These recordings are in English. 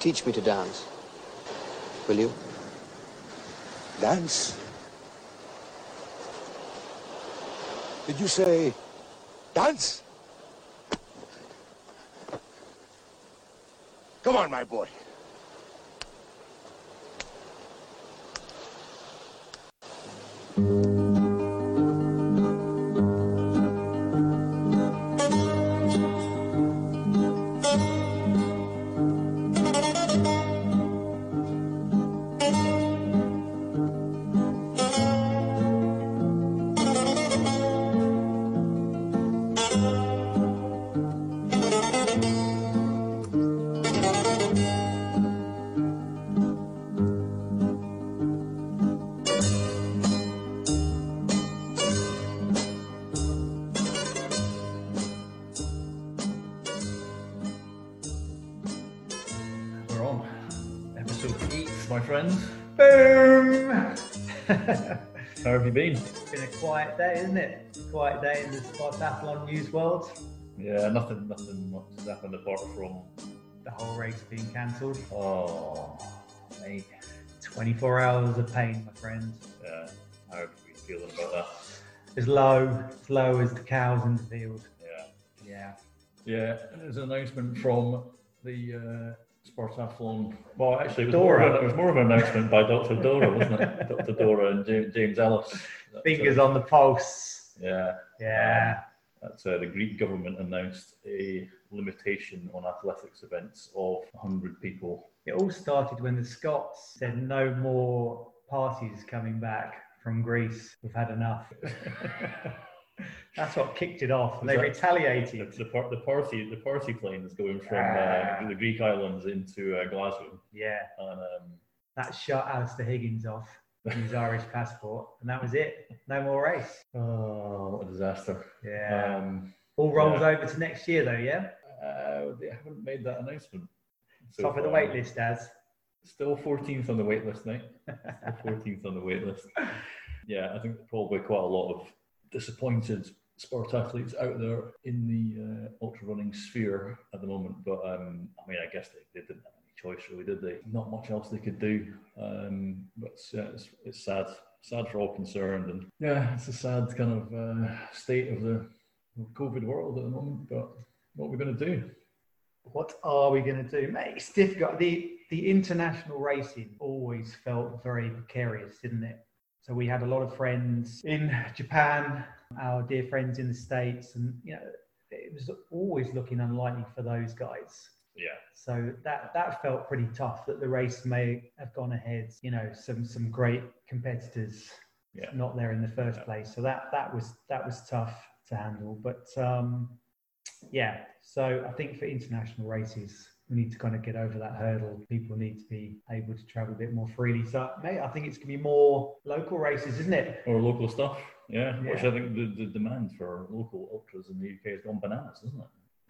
Teach me to dance. Will you? Dance? Did you say dance? Come on, my boy. You been? it's been a quiet day, isn't it? Quiet day in the Spartathlon news world. Yeah, nothing, nothing much has happened apart from The whole race being cancelled. oh, mate. 24 hours of pain, my friend. Yeah, how are we feeling about that? As low, as low as the cows in the field. Yeah, Yeah. yeah. There's an announcement from the uh, Spartathlon. Well, actually, it was, Dora. More, of a- it was more of an announcement by Dr. Dora, wasn't it? Dr. Dora and James, James Ellis. That, uh, Fingers on the pulse. Yeah, Yeah. That's uh, the Greek government announced a limitation on athletics events of 100 people. It all started when the Scots said no more parties coming back from Greece. We've had enough. That's what kicked it off. And they retaliated. The, the, the party the party plane is going from uh, the Greek islands into uh, Glasgow, Yeah. and um, That shot Alistair Higgins off his Irish passport, and that was it. No more race. oh, what a disaster! Yeah. Um, All rolls yeah. over to next year, though. Yeah. uh, they haven't made that announcement. so Top of the wait list, as. Still 14th on the wait list, mate. Still 14th on the wait list. Yeah, I think probably quite a lot of disappointed sport athletes out there in the uh, ultra running sphere at the moment. But um, I mean, I guess they, they didn't have any choice, really, did they? Not much else they could do. Um, but yeah, it's, it's sad, sad for all concerned, and yeah, it's a sad kind of uh, state of the COVID world at the moment. But what are we going to do? What are we going to do, mate? It's difficult. The the international racing always felt very precarious, didn't it? So we had a lot of friends in Japan, our dear friends in the states, and you know it was always looking unlikely for those guys. Yeah, So that that felt pretty tough. That the race may have gone ahead. You know, some some great competitors yeah. not there in the first Yeah. place. So that that was that was tough to handle. But um, yeah, so I think for international races, we need to kind of get over that hurdle. People need to be able to travel a bit more freely. So mate, I think it's gonna be more local races, isn't it? or local stuff. Yeah, which I think the, the demand for local ultras in the UK has gone bananas, isn't it?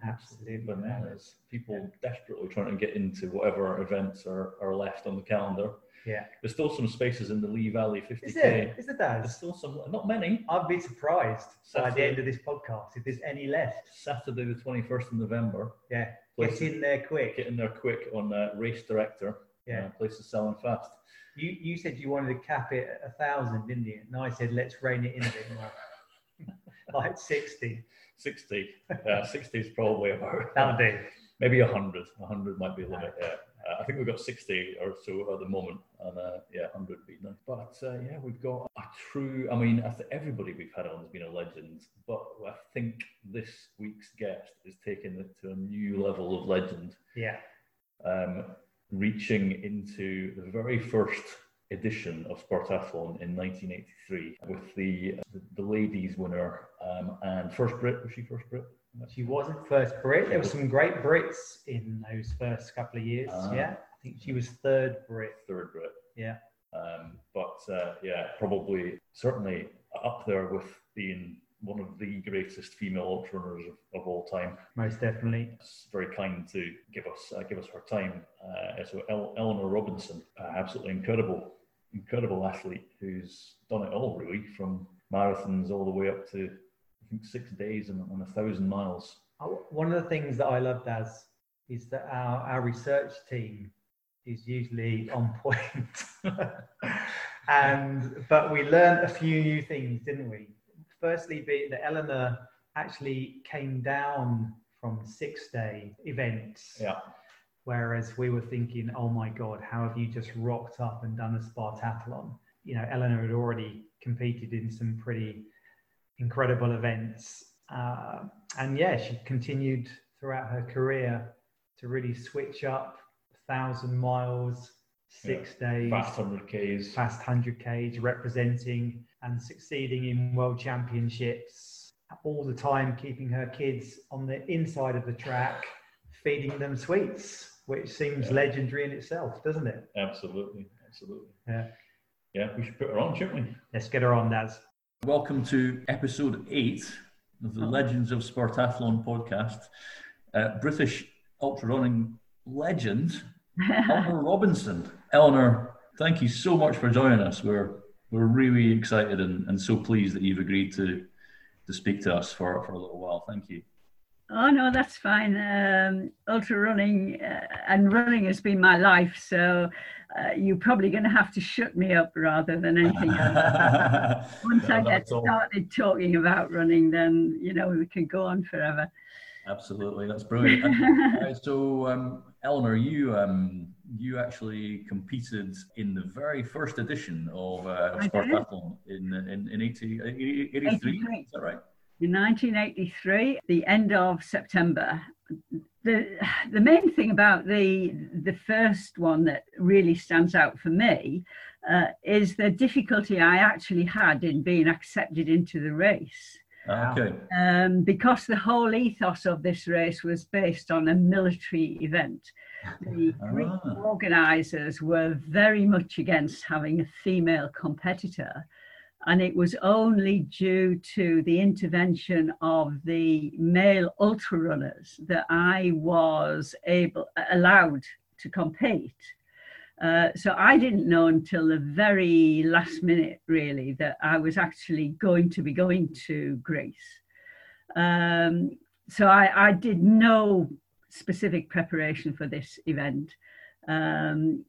Absolutely bananas. People desperately trying to get into whatever events are, are left on the calendar. Yeah. There's still some spaces in the Lee Valley 50k. Is it? Is it There's Daz? still some, not many. I'd be surprised by the end of this podcast if there's any left. Saturday, the 21st of November. Yeah, get in there quick. Get in there quick on uh, Race Director. Yeah. Uh, places selling fast. You you said you wanted to cap it at a thousand, didn't you? And I said let's rein it in a bit more, like sixty. 60. Uh, 60 is probably about. That'll do. Maybe 100. 100 might be a limit, yeah. Uh, I think we've got 60 or so at the moment, and uh, yeah, 100 would be nice. But uh, yeah, we've got a true, I mean, everybody we've had on has been a legend, but I think this week's guest is taking it to a new level of legend, Yeah, um, reaching into the very first edition of Spartathlon in 1983 with the, the, the ladies winner um, and first Brit, was she first Brit? She wasn't first Brit. There were some great Brits in those first couple of years. Ah. yeah, I think she was third Brit. third Brit. Yeah, Um, but uh, yeah, probably certainly up there with being one of the greatest female ultra runners of, of all time. most definitely. It's very kind to give us uh, give us her time. Uh, so El- Eleanor Robinson, uh, absolutely incredible, incredible athlete who's done it all really, from marathons all the way up to think six days and, and a thousand miles. One of the things that I love, as is that our, our research team is usually on point. and but we learned a few new things, didn't we? Firstly, being that Eleanor actually came down from six day events. Yeah. Whereas we were thinking, oh my God, how have you just rocked up and done a Spartathlon? You know, Eleanor had already competed in some pretty incredible events. Uh, and yeah, she continued throughout her career to really switch up thousand miles, six yeah. days, fast 100 Ks, fast 100 Ks, representing and succeeding in world championships all the time, keeping her kids on the inside of the track, feeding them sweets, which seems yeah. legendary in itself, doesn't it? Absolutely, absolutely. Yeah. Yeah, we should put her on, shouldn't we? Let's get her on, Daz. Welcome to episode eight of the Legends of Spartathlon podcast. Uh, British ultra running legend, Eleanor Robinson. Eleanor, thank you so much for joining us. We're we're really excited and, and so pleased that you've agreed to to speak to us for, for a little while. Thank you. Oh no, that's fine. Um, ultra running uh, and running has been my life, so uh, you're probably going to have to shut me up rather than anything else. Once no, I get started talking about running, then you know we can go on forever. Absolutely, that's brilliant. Uh, so, um, Eleanor, you um, you actually competed in the very first edition of uh, Spartathlon in, in in 80, 83. Is that right? In 1983, the end of September. The the main thing about the the first one that really stands out for me uh, is the difficulty I actually had in being accepted into the race. Okay. Um, because the whole ethos of this race was based on a military event. The Greek ah. organisers were very much against having a female competitor, and it was only due to the intervention of the male ultra runners that I was able allowed to compete. Uh, so I didn't know until the very last minute, really, that I was actually going to be going to Greece. Um, so I, I, did no specific preparation for this event. Um,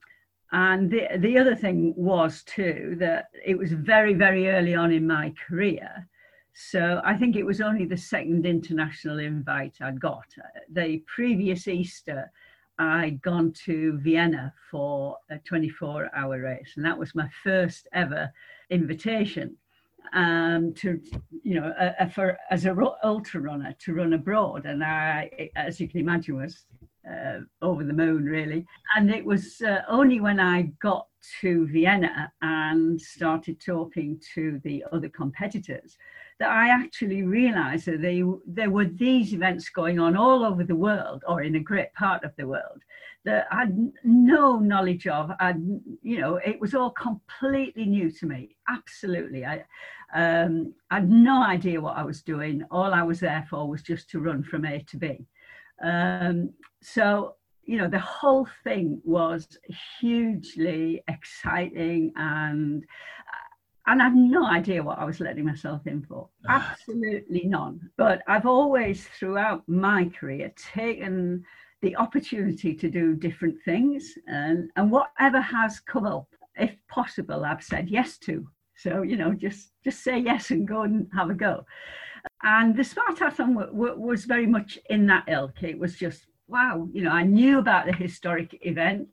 and the, the other thing was, too, that it was very, very early on in my career. So I think it was only the second international invite I'd got. The previous Easter, I'd gone to Vienna for a 24 hour race, and that was my first ever invitation um, to, you know, uh, for as a ultra runner to run abroad. And I, as you can imagine, was uh, over the moon really. And it was uh, only when I got to Vienna and started talking to the other competitors that I actually realized that they, there were these events going on all over the world or in a great part of the world that I had no knowledge of. I, you know, it was all completely new to me. Absolutely. I, um, I had no idea what I was doing. All I was there for was just to run from A to B. Um, so, you know, the whole thing was hugely exciting and and I've no idea what I was letting myself in for. Absolutely none. But I've always, throughout my career, taken the opportunity to do different things, and, and whatever has come up, if possible, I've said yes to. So you know, just just say yes and go and have a go. And the Spartathlon w- w- was very much in that ilk. It was just wow, you know, I knew about the historic event.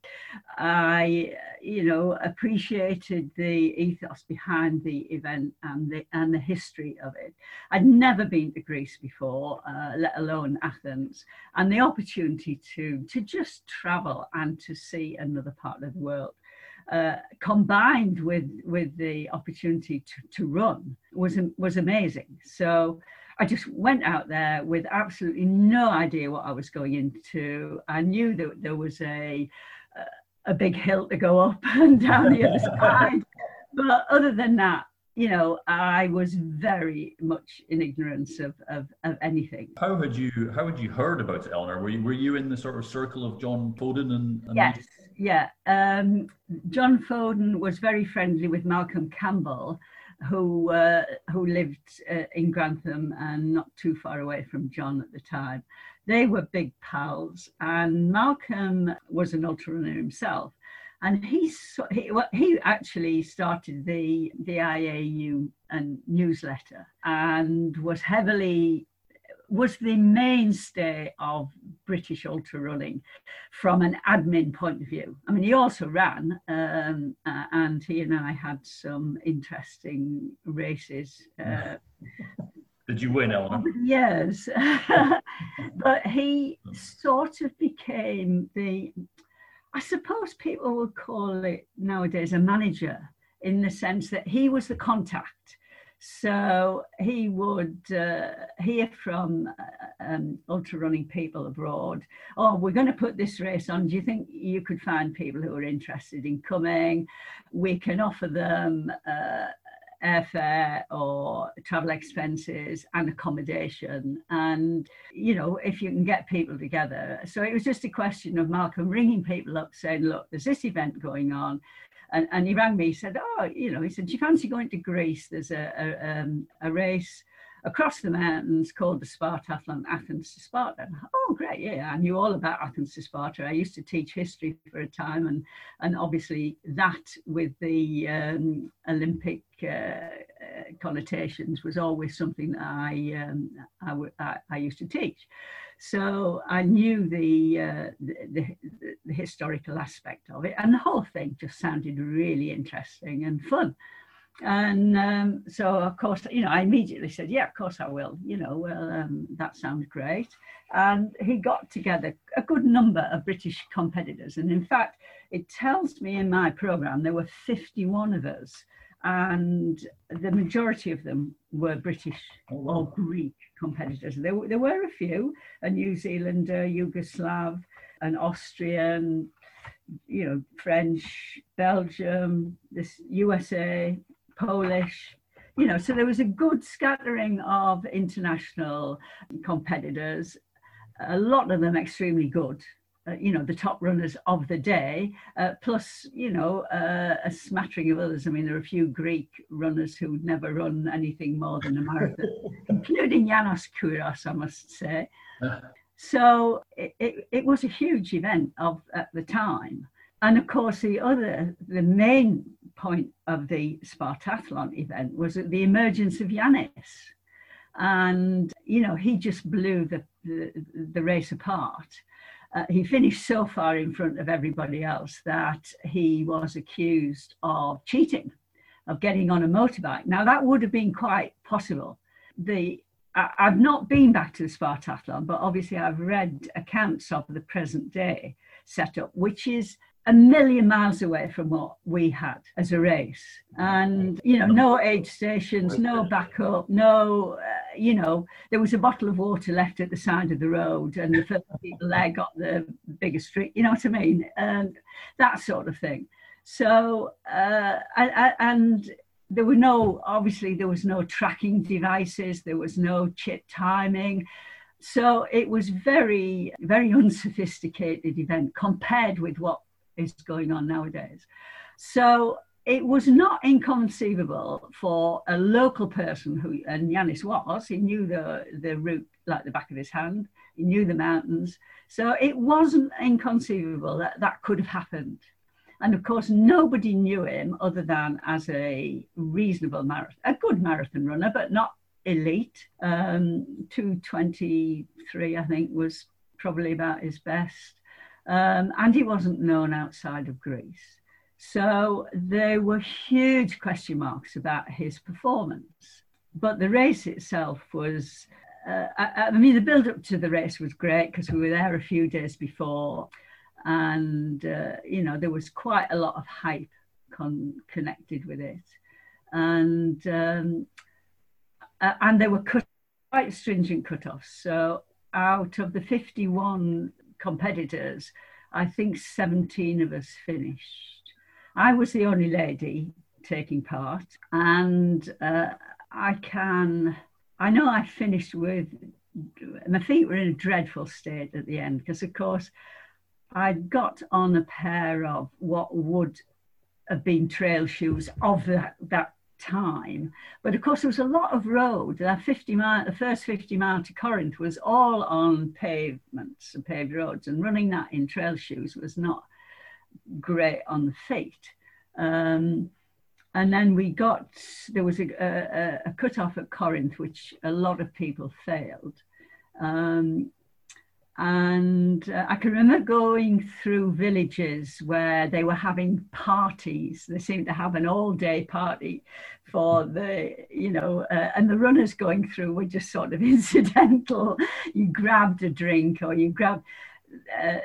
I, you know, appreciated the ethos behind the event and the and the history of it. I'd never been to Greece before, uh, let alone Athens, and the opportunity to to just travel and to see another part of the world. Uh, combined with with the opportunity to, to run was was amazing. So I just went out there with absolutely no idea what I was going into. I knew that there was a a big hill to go up and down the other side, but other than that, you know, I was very much in ignorance of, of, of anything. How had you how had you heard about Eleanor? Were you were you in the sort of circle of John Foden and, and yes, yeah. Um, John Foden was very friendly with Malcolm Campbell, who uh, who lived uh, in Grantham and not too far away from John at the time. they were big pals, and Malcolm was an ultra runner himself. And he, he, he actually started the, the IAU and newsletter and was heavily was the mainstay of British ultra running from an admin point of view. I mean, he also ran, um, uh, and he and I had some interesting races. Uh, Did you win, Eleanor? Yes, but he sort of became the. I suppose people would call it nowadays a manager in the sense that he was the contact so he would uh, hear from uh, um, ultra running people abroad, oh, we're going to put this race on. Do you think you could find people who are interested in coming? We can offer them uh, airfare or travel expenses and accommodation. And, you know, if you can get people together. So it was just a question of Malcolm ringing people up saying, look, there's this event going on and, and he rang me. He said, "Oh, you know," he said, "Do you fancy going to Greece? There's a a, um, a race across the mountains called the Spartathlon Athens to Sparta." oh, great! Yeah, I knew all about Athens to Sparta. I used to teach history for a time, and and obviously that with the um, Olympic uh, uh connotations was always something that I, um, I, I, I used to teach. So I knew the, uh, the, the, the, historical aspect of it, and the whole thing just sounded really interesting and fun. And um, so, of course, you know, I immediately said, "Yeah, of course I will." You know, well, um, that sounds great. And he got together a good number of British competitors, and in fact, it tells me in my program there were 51 of us and the majority of them were British or Greek competitors. There, there were a few, a New Zealander, Yugoslav, an Austrian, you know, French, Belgium, this USA, Polish, you know, so there was a good scattering of international competitors, a lot of them extremely good uh, you know the top runners of the day, uh, plus you know uh, a smattering of others. I mean, there are a few Greek runners who'd never run anything more than a marathon, including Yanis Kouros, I must say. so it, it, it, was a huge event of at the time, and of course the other, the main point of the Spartathlon event was the emergence of Yanis. And you know he just blew the, the, the race apart uh, he finished so far in front of everybody else that he was accused of cheating, of getting on a motorbike. Now, that would have been quite possible. The I, I've not been back to the Spartathlon, but obviously I've read accounts of the present day setup, which is a million miles away from what we had as a race. And, you know, no aid stations, no backup, no, uh, you know, there was a bottle of water left at the side of the road and the first people there got the biggest street, you know what I mean? And that sort of thing. So, uh, I, I, and there were no, obviously, there was no tracking devices, there was no chip timing. So it was very, very unsophisticated event compared with what is going on nowadays. So it was not inconceivable for a local person who, and Yanis was, he knew the, the route like the back of his hand, he knew the mountains. So it wasn't inconceivable that that could have happened. And of course, nobody knew him other than as a reasonable marathon, a good marathon runner, but not elite. Um, 223, I think, was probably about his best. Um, and he wasn't known outside of Greece. So there were huge question marks about his performance. But the race itself was, uh, I, I, mean, the build up to the race was great because we were there a few days before. And, uh, you know, there was quite a lot of hype con- connected with it. And, um, uh, and there were cut- quite stringent cutoffs. So out of the 51 competitors, I think 17 of us finished. I was the only lady taking part, and uh, I can, I know I finished with, my feet were in a dreadful state at the end because, of course, I'd got on a pair of what would have been trail shoes of that, that time. But of course, there was a lot of road. That 50 mile, the first 50 mile to Corinth was all on pavements and paved roads, and running that in trail shoes was not great on the feet. Um, and then we got there was a, a, a cut off at Corinth, which a lot of people failed. Um, and uh, I can remember going through villages where they were having parties. They seemed to have an all-day party for the, you know, uh, and the runners going through were just sort of incidental. You grabbed a drink or you grabbed uh,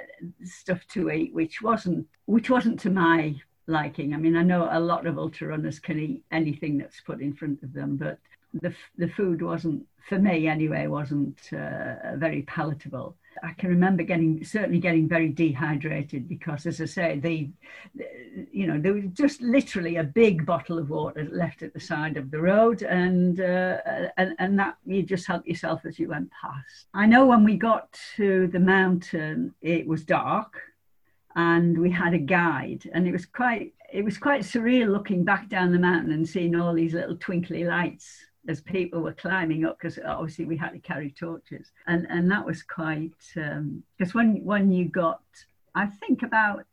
stuff to eat, which wasn't, which wasn't to my liking. I mean, I know a lot of ultra runners can eat anything that's put in front of them, but the the food wasn't, for me anyway, wasn't uh, very palatable. I can remember getting certainly getting very dehydrated because, as I say, the, you know there was just literally a big bottle of water left at the side of the road, and uh, and, and that you just help yourself as you went past. I know when we got to the mountain, it was dark, and we had a guide, and it was quite it was quite surreal looking back down the mountain and seeing all these little twinkly lights as people were climbing up because obviously we had to carry torches. And and that was quite because um, when when you got i think about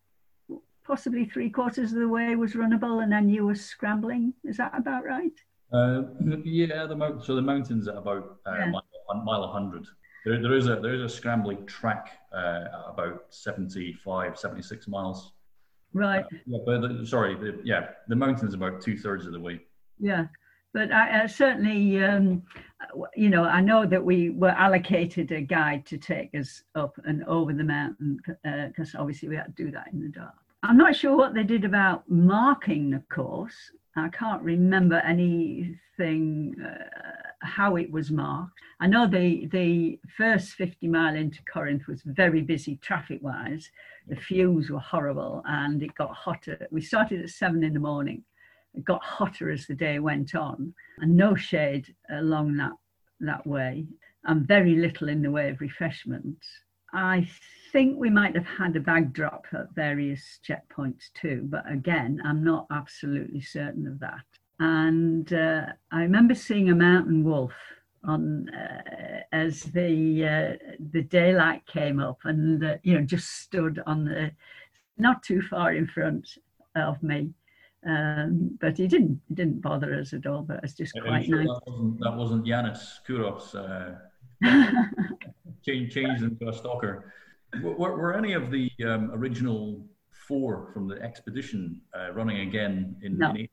possibly three quarters of the way was runnable and then you were scrambling. Is that about right? Uh, yeah the so the mountains at about uh, yeah. mile, mile 100 there, there is a there is a scrambling track uh, about 75 76 miles. Right. Uh, yeah but the, sorry the, yeah the mountains about two-thirds of the way. Yeah but I, I certainly, um, you know, I know that we were allocated a guide to take us up and over the mountain because uh, obviously we had to do that in the dark. I'm not sure what they did about marking the course. I can't remember anything uh, how it was marked. I know the the first 50 mile into Corinth was very busy traffic wise. The fumes were horrible and it got hotter. We started at seven in the morning got hotter as the day went on, and no shade along that, that way, and very little in the way of refreshment. I think we might have had a bag drop at various checkpoints too, but again, I'm not absolutely certain of that. And uh, I remember seeing a mountain wolf on uh, as the uh, the daylight came up, and uh, you know just stood on the not too far in front of me, um, but he didn't he didn't bother us at all. But it's just quite sure nice. That wasn't, that wasn't Yanis Kouros. Uh, changed, changed into a stalker. Were, were any of the um, original four from the expedition uh, running again in, no. in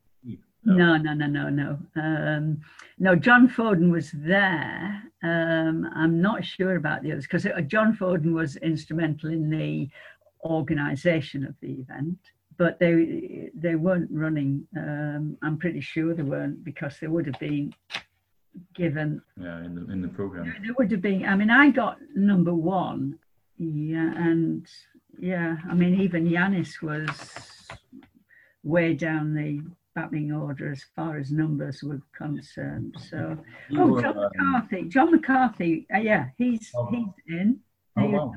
no. no, no, no, no, no. Um, no, John Foden was there. Um, I'm not sure about the others because uh, John Foden was instrumental in the organisation of the event but they they weren't running. Um, I'm pretty sure they weren't because they would have been given. Yeah, in the in the program. They would have been. I mean, I got number one. Yeah, and yeah, I mean, even Yanis was way down the batting order as far as numbers were concerned. So, you oh, were, John um, McCarthy. John McCarthy. Uh, yeah, he's oh, he's in. Oh, wow.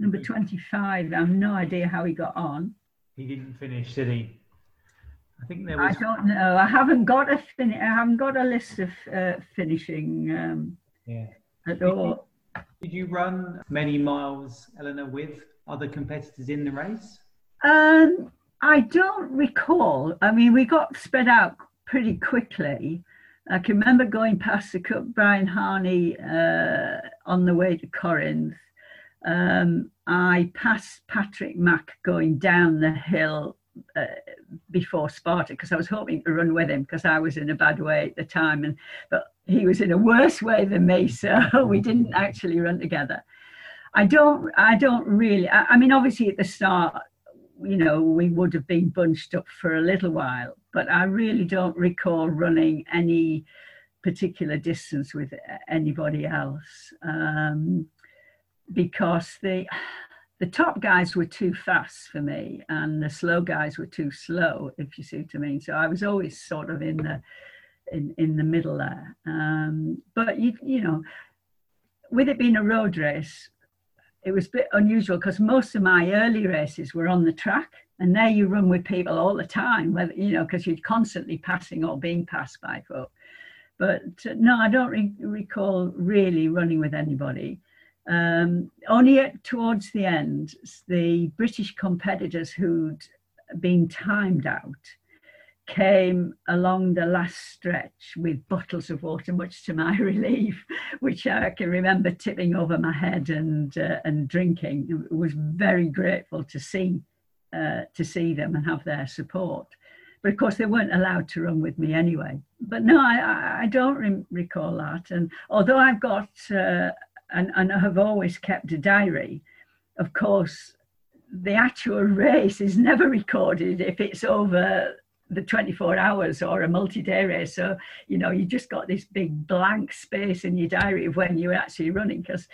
Number 25. I have no idea how he got on he didn't finish, did he? I think there was. I don't know. I haven't got a fin- I haven't got a list of uh, finishing. Um, yeah. At all. Did you run many miles, Eleanor, with other competitors in the race? Um, I don't recall. I mean, we got spread out pretty quickly. I can remember going past the Cook Brian Harney uh, on the way to Corinth um, I passed Patrick Macke going down the hill uh, before Sparta because I was hoping to run with him because I was in a bad way at the time, and but he was in a worse way than me, so we didn't actually run together. I don't, I don't really. I, I mean, obviously at the start, you know, we would have been bunched up for a little while, but I really don't recall running any particular distance with anybody else. Um, because the the top guys were too fast for me and the slow guys were too slow if you see what i mean. So i was always sort of in the in, in the middle there. Um, but you you know with it being a road race it was a bit unusual because most of my early races were on the track and there you run with people all the time whether you know because you're constantly passing or being passed by folk. But uh, no i don't re- recall really running with anybody um, only at, towards the end the british competitors who'd been timed out came along the last stretch with bottles of water, much to my relief, which I can remember tipping over my head and uh, and drinking. I was very grateful to see uh, to see them and have their support. But of course, they weren't allowed to run with me anyway. But no, I, I don't re- recall that. And although I've got uh, and, and I have always kept a diary, of course, the actual race is never recorded if it's over the 24 hours or a multi-day race. So you know you just got this big blank space in your diary of when you're actually running because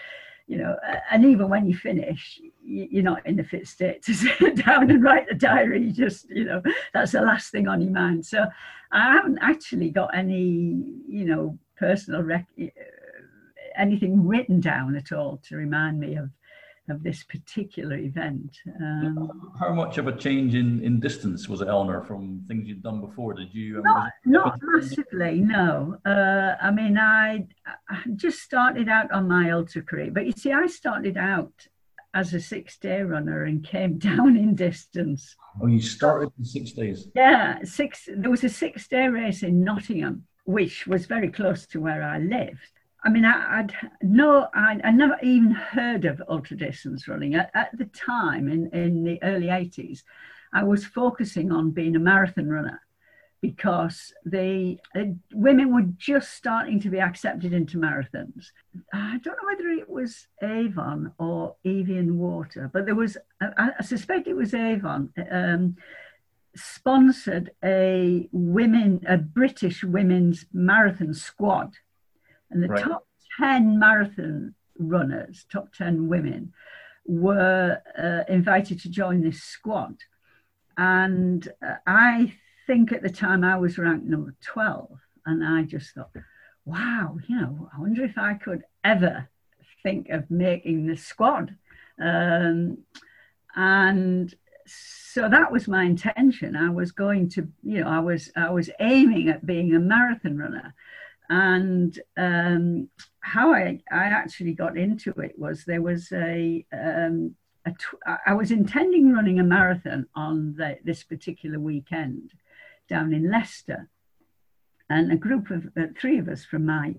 you know and even when you finish you're not in the fit state to sit down and write the diary. You just you know that's the last thing on your mind. So i haven't actually got any you know personal rec- anything written down at all to remind me of of this particular event. Um, How much of a change in, in distance was it, Eleanor, from things you'd done before? Did you? Um, not, not massively, no. Uh, I mean, I, I just started out on my ultra career, but you see, I started out as a six day runner and came down in distance. Oh, you started in six days? Yeah, six. There was a six day race in Nottingham, which was very close to where I lived. I mean, I, would no, I, I never even heard of ultra distance running at, at, the time in, in the early 80s. I was focusing on being a marathon runner because the uh, women were just starting to be accepted into marathons. I don't know whether it was Avon or Evian Water, but there was, I, I suspect it was Avon. Um, sponsored a women a british women's marathon squad and the right. top 10 marathon runners, top 10 women, were uh, invited to join this squad. And uh, I think at the time I was ranked number 12. And I just thought, wow, you know, I wonder if I could ever think of making the squad. Um, and so that was my intention. I was going to, you know, I was I was aiming at being a marathon runner. And um, how I, I actually got into it was there was a, um, a tw- I was intending running a marathon on the, this particular weekend down in Leicester. And a group of uh, three of us from my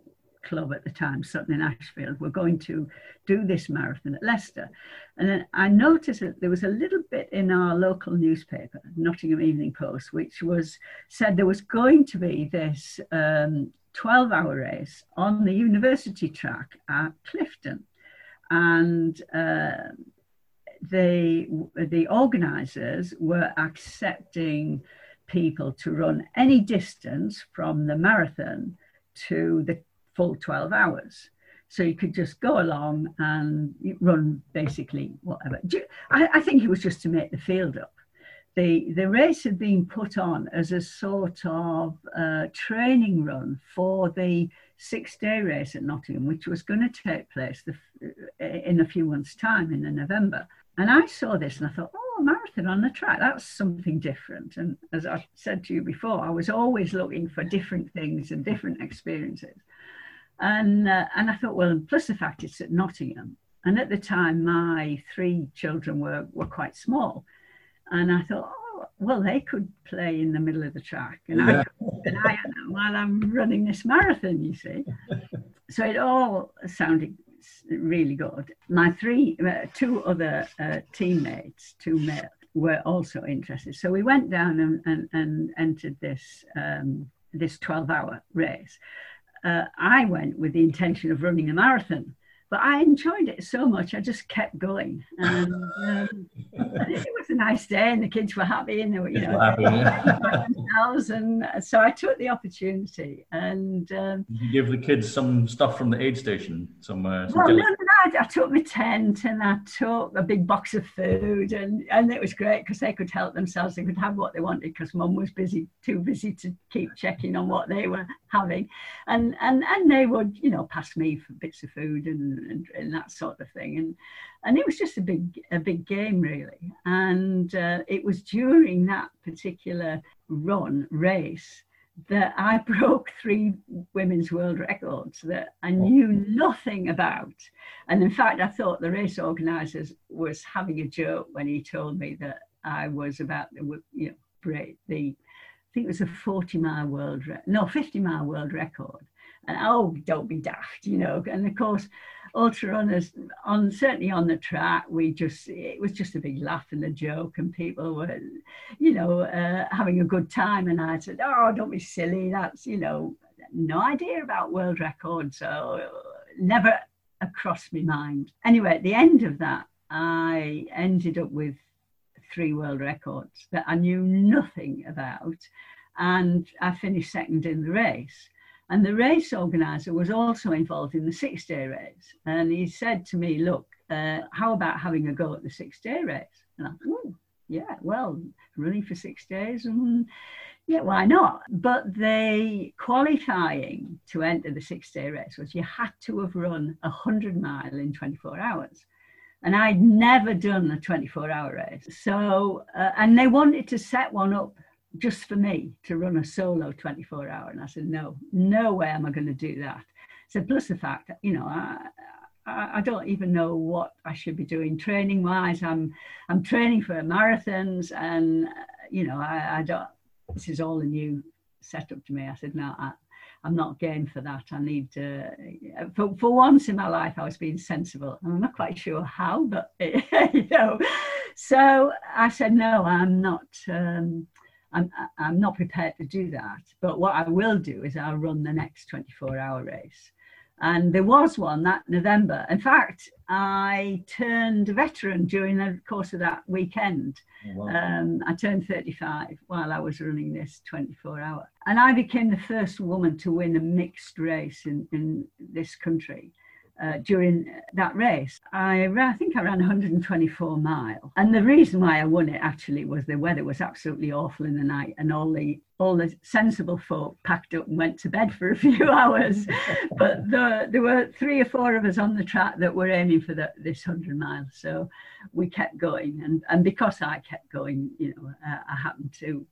club at the time, Sutton in Ashfield, were going to do this marathon at Leicester. And then I noticed that there was a little bit in our local newspaper, Nottingham Evening Post, which was said there was going to be this um, 12 hour race on the university track at Clifton. And uh, they, the organisers were accepting people to run any distance from the marathon to the full 12 hours. So you could just go along and run basically whatever. I, I think it was just to make the field up the, the race had been put on as a sort of uh, training run for the six day race at Nottingham, which was going to take place the, uh, in a few months' time in the November. And I saw this and I thought, oh, a marathon on the track, that's something different. And as I said to you before, I was always looking for different things and different experiences. And, uh, and I thought, well, plus the fact it's at Nottingham. And at the time, my three children were, were quite small. And I thought, oh, well, they could play in the middle of the track, and yeah. I I while I'm running this marathon. You see, so it all sounded really good. My three, uh, two other uh, teammates, two male, were also interested. So we went down and, and, and entered this um, this 12 hour race. Uh, I went with the intention of running a marathon. But I enjoyed it so much, I just kept going. And, um, it was a nice day, and the kids were happy, and they were, you know, happy, yeah. themselves. And so I took the opportunity. And um, Did you give the kids some stuff from the aid station? Some, uh, some well, no, no, I, I, took my tent and I took a big box of food, and, and it was great because they could help themselves. They could have what they wanted because mum was busy, too busy to keep checking on what they were having. And, and, and they would, you know, pass me for bits of food and, and, and that sort of thing. And, and it was just a big, a big game, really. And uh, it was during that particular run, race, that I broke three women's world records that I oh. knew nothing about. And in fact, I thought the race organisers was having a joke when he told me that I was about to, you know, break the, I think it was a 40 mile world, no, 50 mile world record. And oh, don't be daft, you know. And of course, ultra runners on certainly on the track we just it was just a big laugh and a joke and people were you know uh, having a good time and i said oh don't be silly that's you know no idea about world records so never across my mind. Anyway at the end of that i ended up with three world records that i knew nothing about and i finished second in the race and the race organizer was also involved in the six day race. And he said to me, Look, uh, how about having a go at the six day race? And I thought, yeah, well, running for six days, and yeah, why not? But the qualifying to enter the six day race was you had to have run a 100 mile in 24 hours. And I'd never done a 24 hour race. So, uh, and they wanted to set one up just for me to run a solo 24 hour. And I said, no, no way am I going to do that. So plus the fact that, you know, I, I, don't even know what I should be doing training wise. I'm, I'm training for marathons and, you know, I, I don't, this is all a new setup to me. I said, no, I, I'm not game for that. I need for, for once in my life, I was being sensible. I'm not quite sure how, but, you know, so I said, no, I'm not, um, I'm, I'm not prepared to do that. But what I will do is I'll run the next 24 hour race. And there was one that November. In fact, I turned a veteran during the course of that weekend. Oh, wow. um, I turned 35 while I was running this 24 hour. And I became the first woman to win a mixed race in, in this country uh, during that race. I, I think I ran 124 mile, and the reason why I won it actually was the weather was absolutely awful in the night, and all the all the sensible folk packed up and went to bed for a few hours. but the, there were three or four of us on the track that were aiming for the, this 100 miles, so we kept going, and and because I kept going, you know, uh, I happened to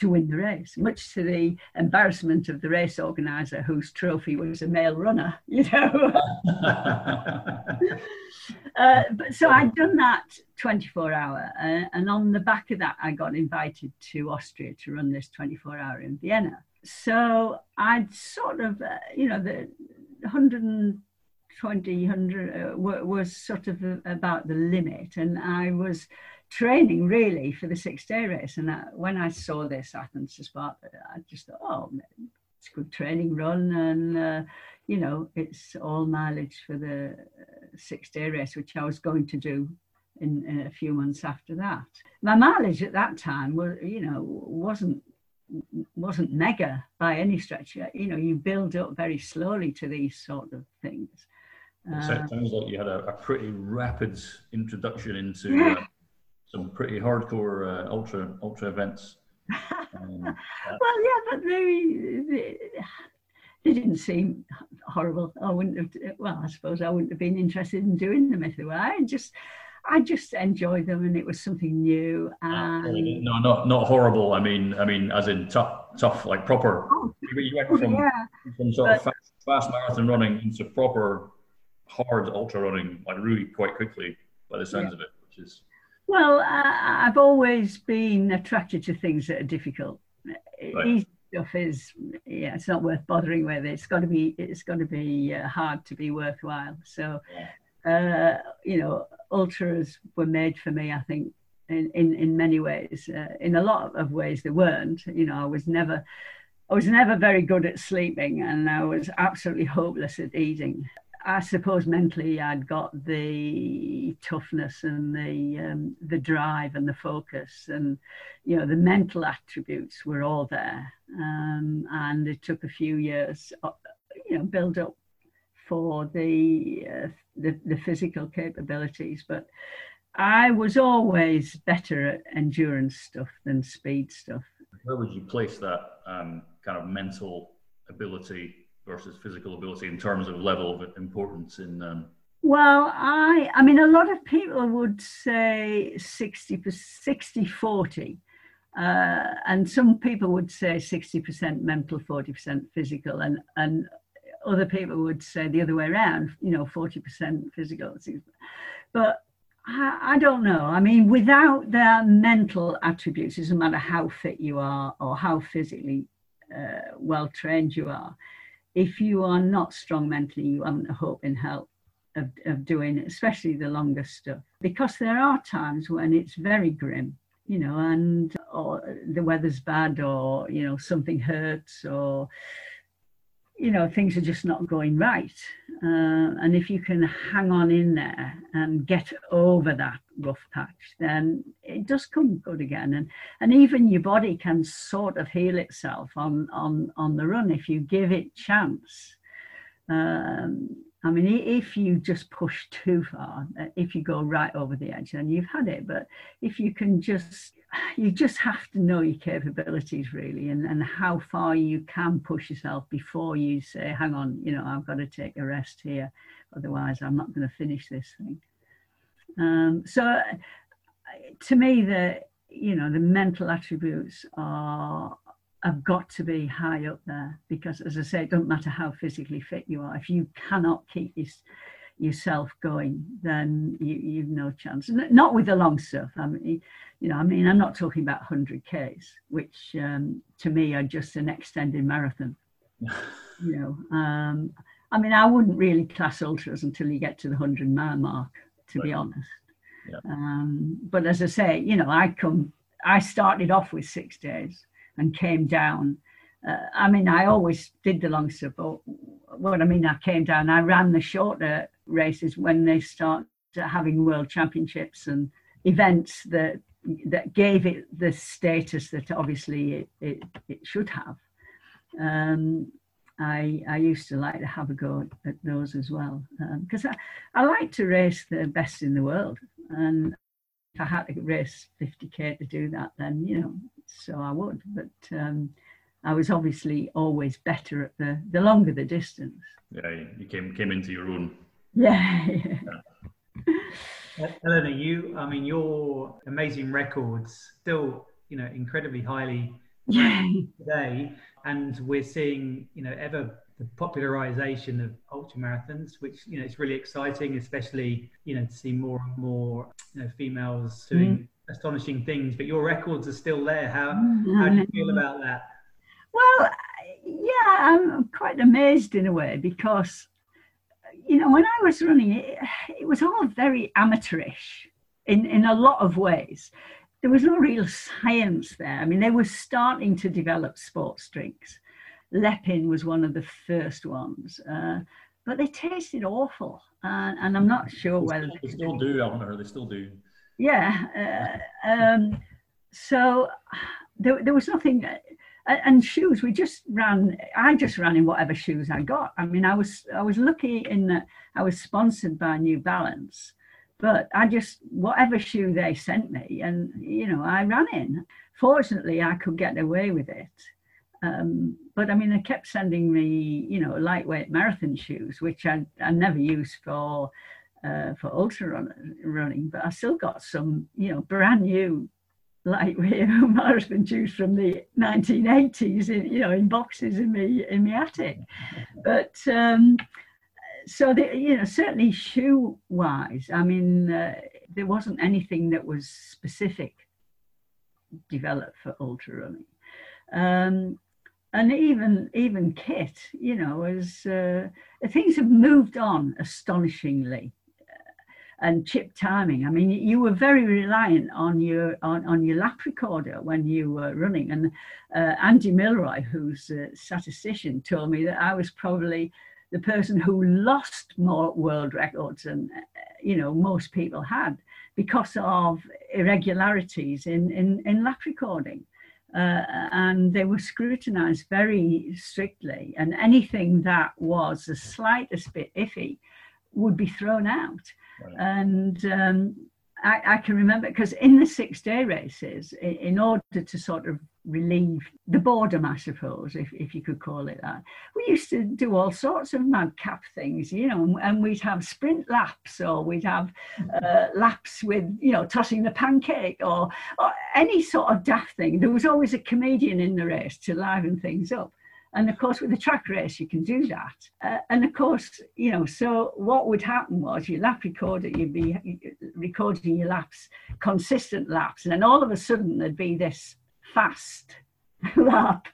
to win the race, much to the embarrassment of the race organizer whose trophy was a male runner, you know. uh, but so I'd done that 24 hour, uh, and on the back of that, I got invited to Austria to run this 24 hour in Vienna. So I'd sort of, uh, you know, the 120, 100 uh, was sort of about the limit, and I was training really for the six day race. And I, when I saw this Athens to Sparta, I just thought, oh, it's a good training run. And, uh, you know, it's all mileage for the uh, six day race, which I was going to do in, in, a few months after that. My mileage at that time was, you know, wasn't wasn't mega by any stretch. You know, you build up very slowly to these sort of things. So it uh, sounds like you had a, a pretty rapid introduction into uh, some pretty hardcore uh, ultra ultra events. Um, well, yeah, but they, they, they didn't seem horrible. I wouldn't have. Well, I suppose I wouldn't have been interested in doing them if they were. I just. I just enjoyed them, and it was something new. And... No, not not horrible. I mean, I mean, as in tough, tough, like proper. Oh, you went from, yeah. from sort but, of fast, fast marathon running into proper hard ultra running, like really quite quickly, by the sounds yeah. of it, which is well, I, have always been attracted to things that are difficult. Right. Easy stuff is, yeah, it's not worth bothering with. It's got to be, it's got to be uh, hard to be worthwhile. So, uh, you know, ultras were made for me. I think in in, in many ways. Uh, in a lot of ways, they weren't. You know, I was never. I was never very good at sleeping and I was absolutely hopeless at eating. I suppose mentally I'd got the toughness and the um, the drive and the focus and you know the mental attributes were all there um, and it took a few years uh, you know build up for the, uh, the the physical capabilities, but I was always better at endurance stuff than speed stuff. Where would you place that um, kind of mental ability versus physical ability in terms of level of importance in? Um... Well, I I mean, a lot of people would say 60, 60 40. Uh, and some people would say 60% mental, 40% physical, and, and other people would say the other way around, you know, 40% physical. But I, don't know. I mean, without their mental attributes, it doesn't matter how fit you are or how physically uh, well trained you are, if you are not strong mentally, you haven't a hope in hell of, of doing it, especially the longer stuff. Because there are times when it's very grim, you know, and or the weather's bad or, you know, something hurts or you know things are just not going right. Uh, and if you can hang on in there and get over that rough patch then it does come good again. And and even your body can sort of heal itself on on on the run if you give it chance. Um, I mean, if you just push too far, uh, if you go right over the edge, then you've had it. But if you can just you just have to know your capabilities really and, and how far you can push yourself before you say hang on you know i've got to take a rest here otherwise i'm not going to finish this thing um, so to me the you know the mental attributes are have got to be high up there because as i say it doesn't matter how physically fit you are if you cannot keep this yourself going, then you, you've no chance. Not with the long stuff. I mean, you know, I mean, I'm not talking about 100 Ks, which um, to me are just an extended marathon. you know, um, I mean, I wouldn't really class ultras until you get to the 100 mile mark, to right. be honest. Yeah. Um, but as I say, you know, I come, I started off with six days and came down. Uh, I mean, I always did the long stuff, but what I mean, I came down, I ran the shorter races when they start having world championships and events that that gave it the status that obviously it, it, it should have. Um, I, I used to like to have a go at those as well because um, I, I like to race the best in the world and if I had to race 50k to do that then you know so I would but um, I was obviously always better at the the longer the distance yeah you came came into your own yeah, yeah. Eleanor, you, I mean, your amazing records still, you know, incredibly highly today, and we're seeing, you know, ever the popularization of ultra marathons, which you know it's really exciting, especially you know to see more and more you know females doing mm. astonishing things. But your records are still there. How mm. how do you feel about that? Well, yeah, I'm quite amazed in a way because you know, when I was running, it, it was all very amateurish in, in a lot of ways. There was no real science there. I mean, they were starting to develop sports drinks. Leppin was one of the first ones, uh, but they tasted awful. Uh, and I'm not sure they whether still, they still do, Eleanor. They still do. Yeah. Uh, um, so there, there was nothing and shoes we just ran i just ran in whatever shoes i got. I mean i was i was lucky in that i was sponsored by new balance but i just whatever shoe they sent me and you know i ran in. Fortunately i could get away with it. Um, but i mean they kept sending me you know lightweight marathon shoes which i, I never used for uh, for ultra run, running but i still got some you know brand new like marathon shoes from the 1980s, in, you know, in boxes in the in my attic. But um, so, the, you know, certainly shoe wise, I mean, uh, there wasn't anything that was specific developed for ultra running. Um, and even even kit, you know, as uh, things have moved on astonishingly and chip timing. I mean, you were very reliant on your on, on your lap recorder when you were running. And uh, Andy Milroy, who's a statistician, told me that I was probably the person who lost more world records than uh, you know most people had because of irregularities in in, in lap recording. uh, and they were scrutinized very strictly. And anything that was the slightest bit iffy would be thrown out. And um, I, I, can remember because in the six day races, in, in order to sort of relieve the boredom, I suppose, if, if you could call it that. We used to do all sorts of madcap things, you know, and we'd have sprint laps or we'd have uh, laps with, you know, tossing the pancake or, or any sort of daft thing. There was always a comedian in the race to liven things up. And of course, with a track race, you can do that. Uh, and of course, you know, so what would happen was your lap recorder, you'd be recording your laps, consistent laps, and then all of a sudden there'd be this fast lap,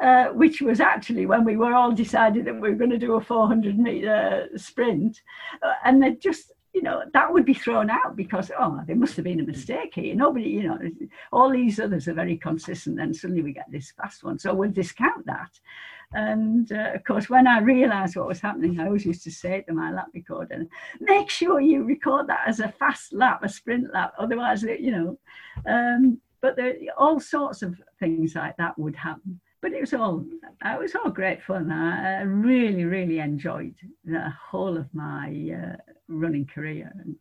uh, which was actually when we were all decided that we were going to do a 400 meter sprint. Uh, and they just, you know, that would be thrown out because, oh, there must have been a mistake here. Nobody, you know, all these others are very consistent. And suddenly we get this fast one. So we'll discount that. And uh, of course, when I realised what was happening, I always used to say to my lap recorder, make sure you record that as a fast lap, a sprint lap. Otherwise, you know, um, but there, all sorts of things like that would happen. But it was all it was all great fun. I, really, really enjoyed the whole of my uh, running career, and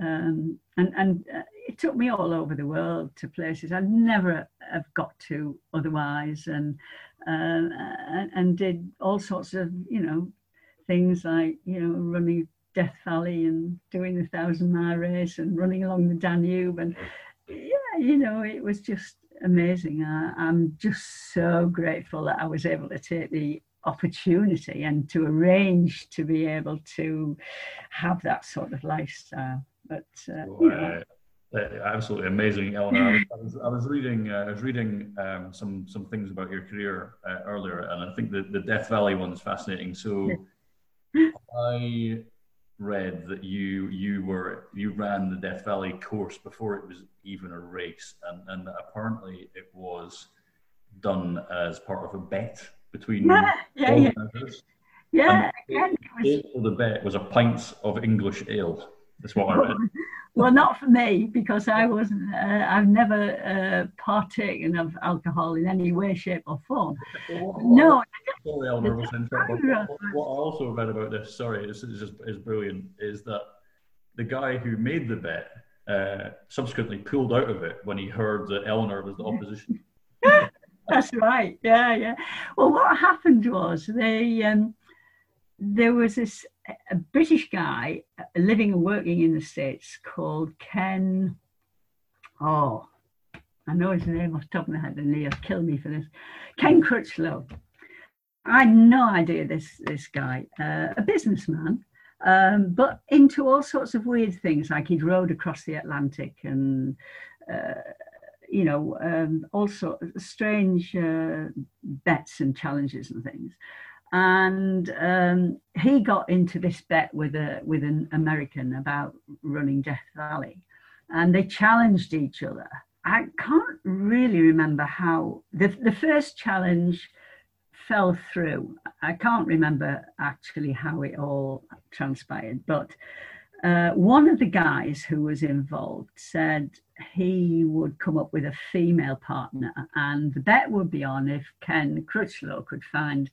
um, and, and uh, it took me all over the world to places I'd never have got to otherwise, and, uh, and and did all sorts of you know things like you know running Death Valley and doing the thousand mile race and running along the Danube. And yeah, you know, it was just amazing. I, I'm just so grateful that I was able to take the opportunity and to arrange to be able to have that sort of lifestyle. But uh, you know. Uh, absolutely amazing, Eleanor. I was, I was reading, uh, I was reading um, some some things about your career uh, earlier, and I think the, the Death Valley one is fascinating. So, I read that you you were you ran the Death Valley course before it was even a race, and and apparently it was done as part of a bet between yeah yeah yeah. yeah the, the bet was a pint of English ale. That's what I read. well, not for me because I wasn't. Uh, I've never uh, partaken of alcohol in any way, shape, or form. no. Sorry, Eleanor was What, what I also read about this, sorry, this is is, is brilliant. Is that the guy who made the bet uh, subsequently pulled out of it when he heard that Eleanor was the opposition. That's right. Yeah, yeah. Well, what happened was they um, there was this a British guy living and working in the States called Ken. Oh, I know his name off the top of my head, and he'll kill me for this. Ken Crutchlow. I had no idea this this guy, uh, a businessman, um, but into all sorts of weird things, like he'd rowed across the Atlantic and. Uh, you know, um, all sorts of strange uh, bets and challenges and things and um, he got into this bet with a with an American about running Death Valley, and they challenged each other. I can't really remember how the the first challenge fell through. I can't remember actually how it all transpired, but uh, one of the guys who was involved said he would come up with a female partner, and the bet would be on if Ken Crutchlow could find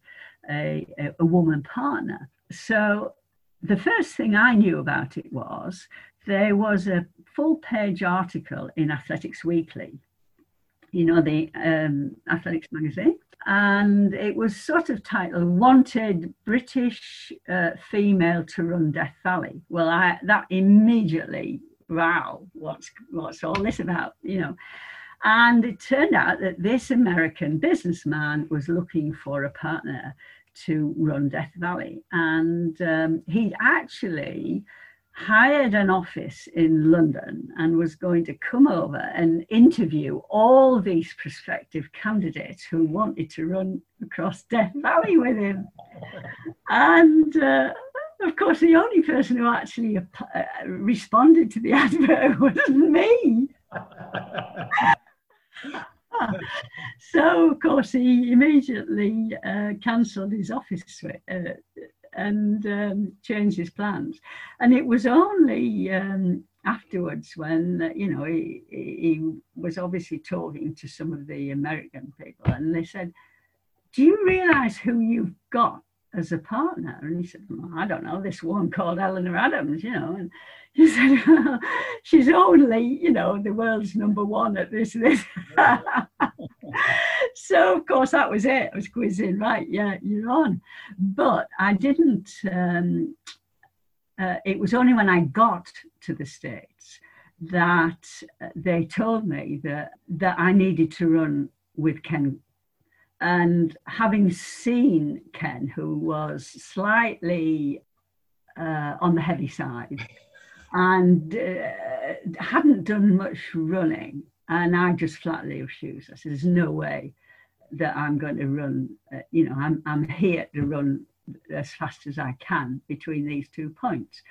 a, a woman partner. So the first thing I knew about it was there was a full page article in Athletics Weekly, you know, the um, athletics magazine, and it was sort of titled "Wanted British uh, Female to Run Death Valley." Well, I that immediately, wow, what's what's all this about, you know? And it turned out that this American businessman was looking for a partner to run Death Valley. And um, he actually hired an office in London and was going to come over and interview all these prospective candidates who wanted to run across Death Valley with him. And uh, of course, the only person who actually uh, responded to the advert was me. so, of course, he immediately uh, cancelled his office uh, and um, changed his plans. And it was only um, afterwards when you know he, he was obviously talking to some of the American people, and they said, "Do you realise who you've got as a partner?" And he said, well, "I don't know. This one called Eleanor Adams, you know." And he said, well, "She's only, you know, the world's number one at this this." so of course that was it. I was quizzing, right? Yeah, you're on. But I didn't. Um, uh, it was only when I got to the States that they told me that, that I needed to run with Ken. And having seen Ken, who was slightly uh, on the heavy side and uh, hadn't done much running, and I just flatly refused. I said, There's no way that I'm going to run, uh, you know, I'm, I'm here to run as fast as I can between these two points.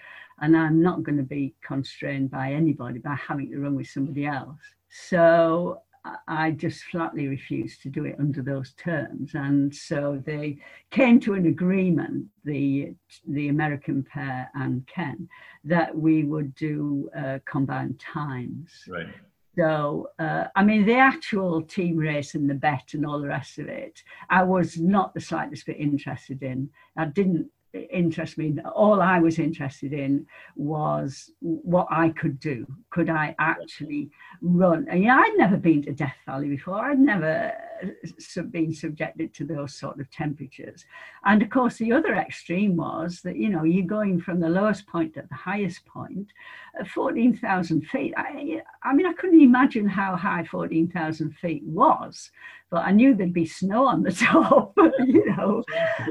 And I'm not going to be constrained by anybody by having to run with somebody else. So I just flatly refused to do it under those terms. And so they came to an agreement, the, the American pair and Ken, that we would do uh, combined times. Right. So, uh, I mean, the actual team race and the bet and all the rest of it, I was not the slightest bit interested in. I didn't interest me. All I was interested in was what I could do. Could I actually run? And, know, I'd never been to Death Valley before. I'd never been subjected to those sort of temperatures. And of course, the other extreme was that, you know, you're going from the lowest point to the highest point, 14,000 feet. I, I mean, I couldn't imagine how high 14,000 feet was, but I knew there'd be snow on the top, you know.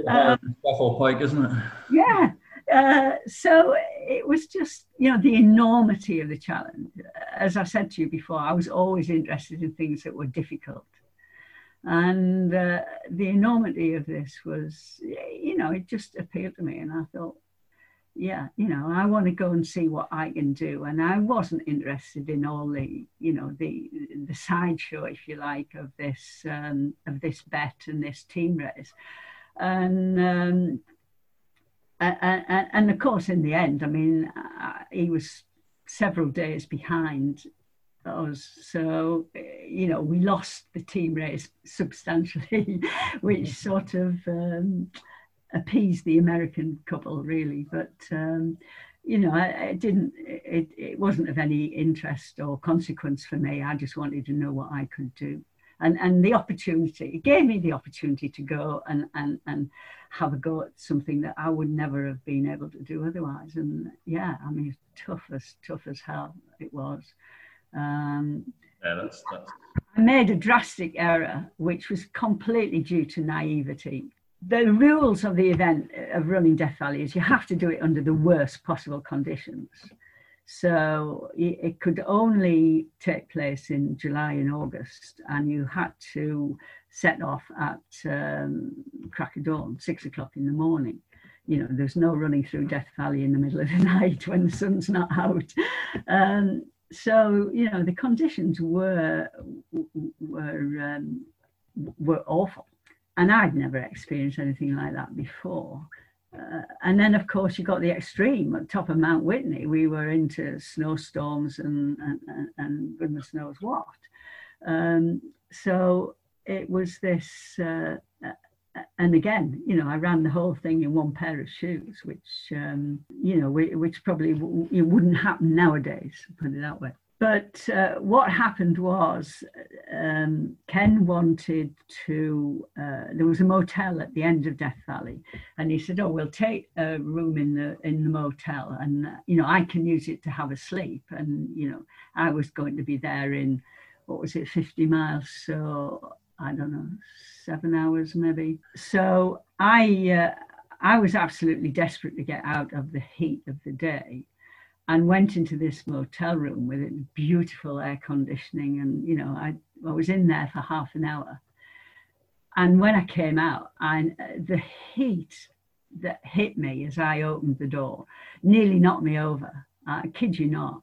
Um, Buffalo Pike, isn't it? Yeah. Uh, so it was just, you know, the enormity of the challenge. As I said to you before, I was always interested in things that were difficult. And uh, the enormity of this was, you know, it just appealed to me. And I thought, yeah, you know, I want to go and see what I can do. And I wasn't interested in all the, you know, the the sideshow, if you like, of this um, of this bet and this team race. And um, and, and of course, in the end, I mean, he was several days behind us. So, you know, we lost the team race substantially, which sort of um, appeased the American couple, really. But, um, you know, it didn't, it, it wasn't of any interest or consequence for me. I just wanted to know what I could do. And, and the opportunity, it gave me the opportunity to go and, and, and have a go at something that I would never have been able to do otherwise. And yeah, I mean, tough as tough as hell it was. Um, yeah, that's, that's... I made a drastic error, which was completely due to naivety. The rules of the event of running Death Valley is you have to do it under the worst possible conditions. So it could only take place in July and August, and you had to set off at um, crack of dawn, six o'clock in the morning. You know, there's no running through Death Valley in the middle of the night when the sun's not out. Um, so you know the conditions were were um, were awful, and I'd never experienced anything like that before. Uh, and then, of course, you got the extreme at top of Mount Whitney. We were into snowstorms and and, and goodness knows what. Um, so it was this uh, and again, you know, I ran the whole thing in one pair of shoes, which, um, you know, which probably w- it wouldn't happen nowadays, put it that way. But uh, what happened was um, Ken wanted to, uh, there was a motel at the end of Death Valley. And he said, oh, we'll take a room in the, in the motel and, uh, you know, I can use it to have a sleep. And, you know, I was going to be there in, what was it, 50 miles. So I don't know, seven hours maybe. So I uh, I was absolutely desperate to get out of the heat of the day and went into this motel room with beautiful air conditioning and you know I, I was in there for half an hour. And when I came out and the heat that hit me as I opened the door nearly knocked me over. I kid you not.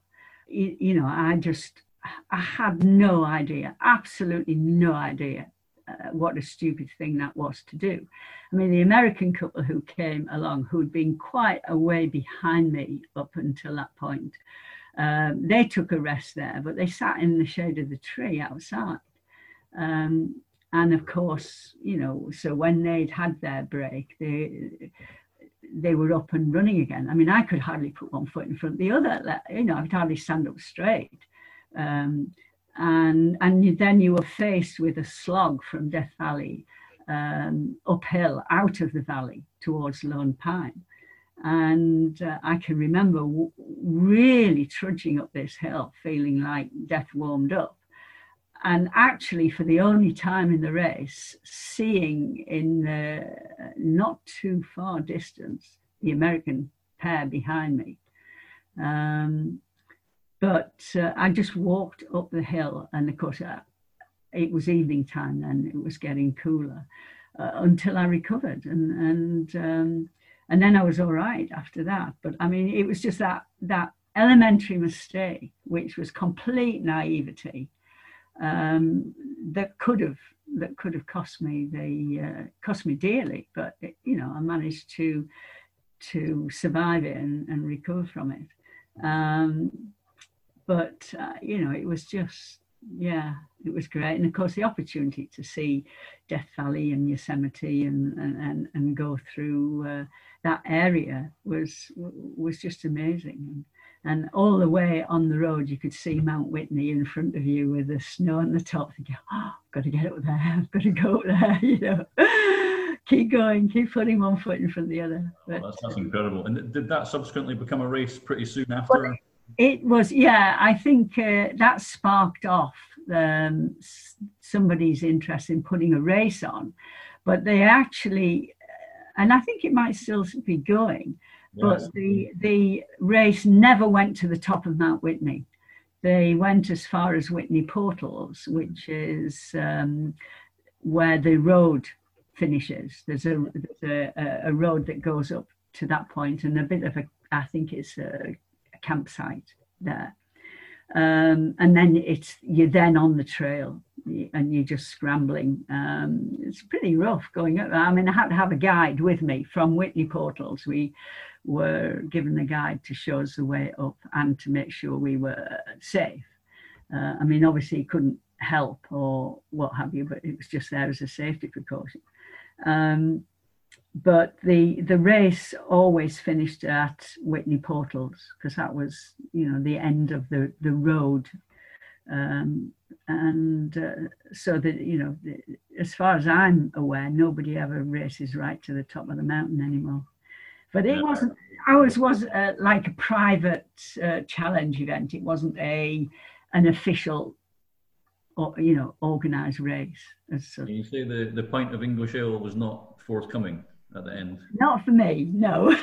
You, you know I just I had no idea, absolutely no idea uh, what a stupid thing that was to do. I mean, the American couple who came along, who'd been quite a way behind me up until that point, Um, they took a rest there, but they sat in the shade of the tree outside. Um, and of course, you know, so when they'd had their break, they they were up and running again. I mean, I could hardly put one foot in front of the other. You know, I could hardly stand up straight. Um, and and then you were faced with a slog from Death Valley um, uphill out of the valley towards Lone Pine. And uh, I can remember w- really trudging up this hill, feeling like death warmed up. And actually, for the only time in the race, seeing in the not too far distance the American pair behind me. Um, but uh, I just walked up the hill, and of course, uh, it was evening time then, it was getting cooler uh, until I recovered. And, and, um, and then I was all right after that. But I mean, it was just that, that elementary mistake, which was complete naivety, um, that could have that could have cost me the uh, cost me dearly. But it, you know, I managed to to survive it and, and recover from it. Um, but uh, you know, it was just yeah, it was great. And of course, the opportunity to see Death Valley and Yosemite and and, and go through uh, that area was was just amazing. And all the way on the road, you could see Mount Whitney in front of you with the snow on the top. Thinking, "Oh, I've got to get up there. I've got to go up there." You know, keep going, keep putting one foot in front of the other. But, oh, that's, that's incredible. And did that subsequently become a race pretty soon after? Well, it was, yeah. I think uh, that sparked off um, somebody's interest in putting a race on, but they actually, and I think it might still be going, yes. but the the race never went to the top of Mount Whitney. They went as far as Whitney Portals, which is um, where the road finishes. There's a there's a, a road that goes up to that point, and a bit of a I think it's a campsite there. Um, and then it's you're then on the trail and you're just scrambling. Um, it's pretty rough going up. I mean, I had to have a guide with me from Whitney Portals. We were given a guide to show us the way up and to make sure we were safe. Uh, I mean, obviously, he couldn't help or what have you, but it was just there as a safety precaution. Um, but the the race always finished at Whitney Portals because that was you know the end of the the road, um, and uh, so that you know the, as far as I'm aware, nobody ever races right to the top of the mountain anymore. But it wasn't. Ours was uh, like a private uh, challenge event. It wasn't a an official or you know organized race as such. You say the the pint of English ale was not forthcoming at the end? Not for me, no.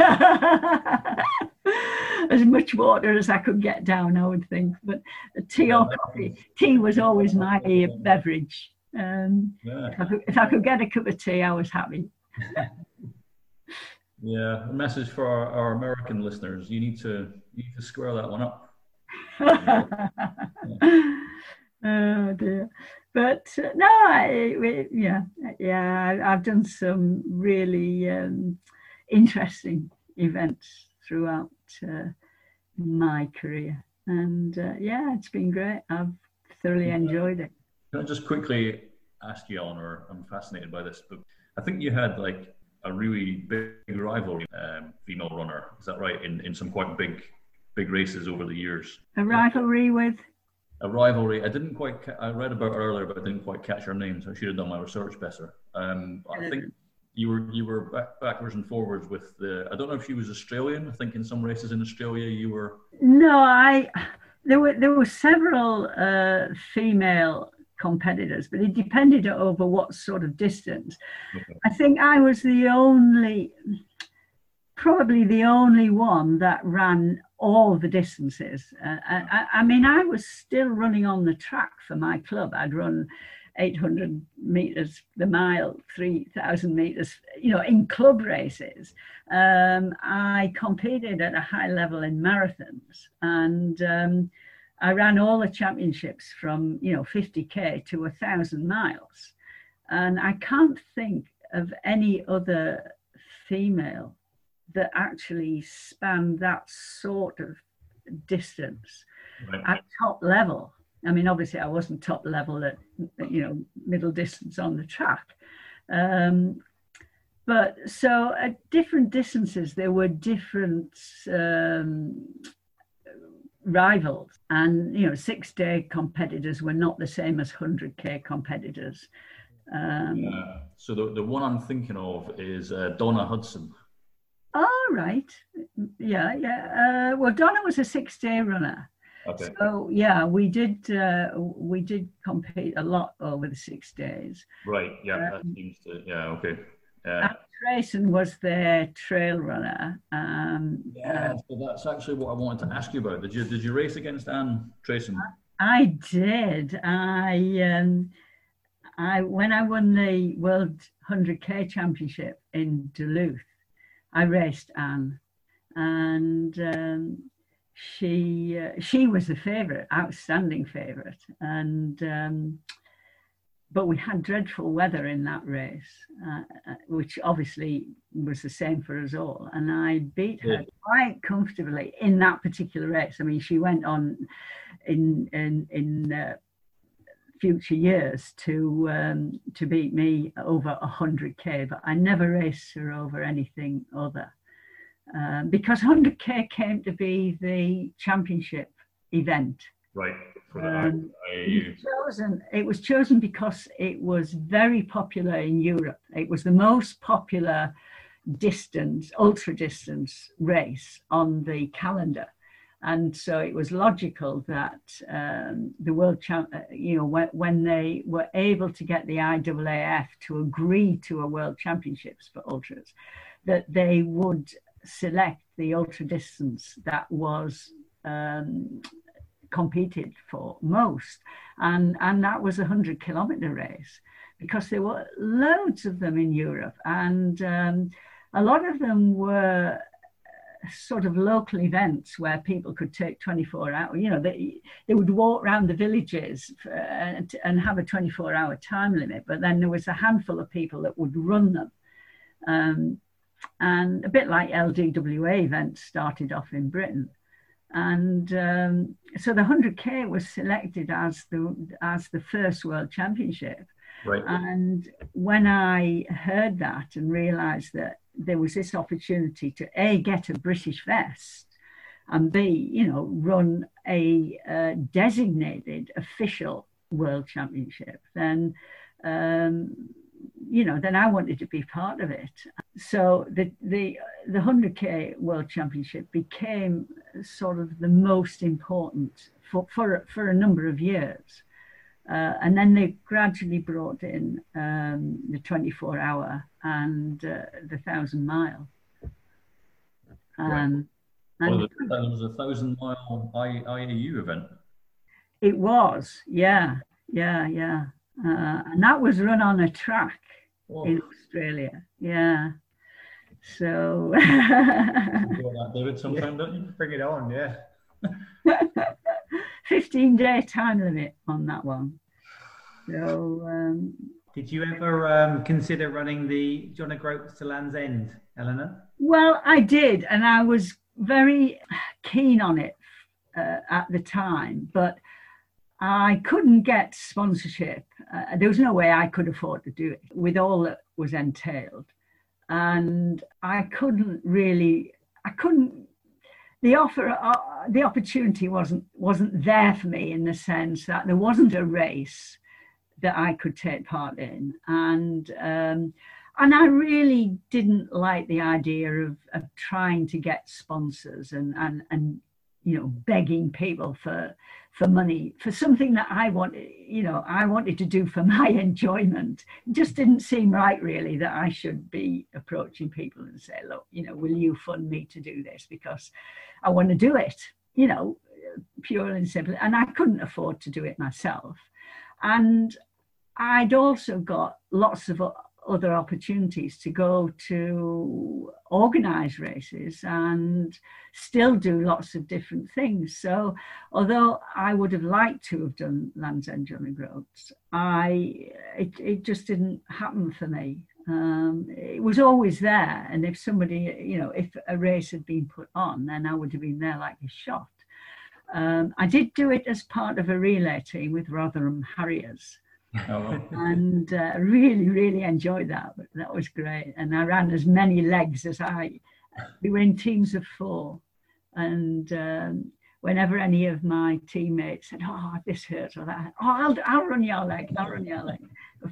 as much water as I could get down, I would think. But tea yeah, or coffee, tea was always my beverage. Um, yeah. if, I could, if, I could, get a cup of tea, I was happy. yeah, a message for our, our, American listeners: you need to you need to square that one up. oh dear but uh, no, I, yeah, yeah, I've done some really um, interesting events throughout uh, my career, and uh, yeah, it's been great. I've thoroughly enjoyed it. Can I just quickly ask you, Eleanor? I'm fascinated by this, but I think you had like a really big rivalry, um, female runner. Is that right? In in some quite big big races over the years. A rivalry with a rivalry. I didn't quite. Ca- I read about earlier, but I didn't quite catch her name, so I should have done my research better. Um, I think you were you were back, backwards and forwards with the. I don't know if she was Australian. I think in some races in Australia you were. No, I. There were there were several uh, female competitors, but it depended over what sort of distance. Okay. I think I was the only, probably the only one that ran all the distances. Uh, I, I, mean, I was still running on the track for my club. I'd run 800 meters the mile, 3,000 meters, you know, in club races. Um, I competed at a high level in marathons and um, I ran all the championships from, you know, 50K to a thousand miles. And I can't think of any other female that actually span that sort of distance Right. at top level. I mean, obviously, I wasn't top level at you know middle distance on the track, um, but so at different distances there were different um, rivals, and you know, six day competitors were not the same as hundred k competitors. Um, Yeah. So the, the one I'm thinking of is uh, Donna Hudson. All right, yeah, yeah. Uh, well, Donna was a six day runner. Okay. So yeah, we did uh, we did compete a lot over the six days. Right. Yeah. That seems to. Yeah. Okay. Uh, Trason was their trail runner. Um, yeah. So that's actually what I wanted to ask you about. Did you did you race against Ann Trason? I did. I um, I when I won the World 100k Championship in Duluth, I raced Ann, and um, she uh, she was the favourite, outstanding favourite, and um, but we had dreadful weather in that race, uh, uh, which obviously was the same for us all, and I beat her Yeah. quite comfortably in that particular race. I mean, she went on in in in. Uh, future years to um, to beat me over 100k but i never raced her over anything other. Um, because 100k came to be the championship event. Right. Um, it was chosen it was chosen because it was very popular in europe. It was the most popular distance ultra distance race on the calendar and so it was logical that um, the world uh, you know when, when they were able to get the IAAF to agree to a world championships for ultras that they would select the ultra distance that was um, competed for most. And and that was a 100 kilometer race because there were loads of them in Europe. And um, a lot of them were sort of local events where people could take 24 hours you know they, they would walk around the villages for, and, and have a 24 hour time limit but then there was a handful of people that would run them. Um, and a bit like LDWA events started off in Britain. And um, so the 100k was selected as the as the first world championship. Right. and when I heard that and realised that there was this opportunity to a get a British vest and b you know run a uh, designated official world championship, then um, you know then I wanted to be part of it. So the the the 100k world championship became sort of the most important for for for a number of years. Uh, and then they gradually brought in um, the 24 hour and uh, the thousand mile. Um, Well, and there was a thousand mile I, IAU event. it was, yeah, yeah, yeah. Uh, and that was run on a track Oh, in Australia, yeah. So, you got that, David, sometime, don't you? Bring it on, yeah. 15 day time limit on that one. So, um, Did you ever um, consider running the John O'Groats to Land's End, Eleanor? Well, I did, and I was very keen on it uh, at the time, but I couldn't get sponsorship. Uh, there was no way I could afford to do it with all that was entailed, and I couldn't really. I couldn't. The offer, uh, the opportunity wasn't wasn't there for me in the sense that there wasn't a race that I could take part in, and um, and I really didn't like the idea of, of trying to get sponsors and, and, and you know begging people for for money for something that I wanted you know I wanted to do for my enjoyment. It just didn't seem right really that I should be approaching people and say look you know will you fund me to do this? Because I want to do it you know pure and simple. And I couldn't afford to do it myself. And I'd also got lots of other opportunities to go to organize races and still do lots of different things. So, although I would have liked to have done Land's End John O'Groats, I it, it just didn't happen for me. Um, it was always there, and if somebody, you know, if a race had been put on, then I would have been there like a shot. Um, I did do it as part of a relay team with Rotherham Harriers. Oh, and uh, really, really enjoyed that. That was great. And I ran as many legs as I. We were in teams of four, and um, whenever any of my teammates said, "Oh, this hurts," or that, "Oh, I'll, I'll run your leg. I'll run your leg."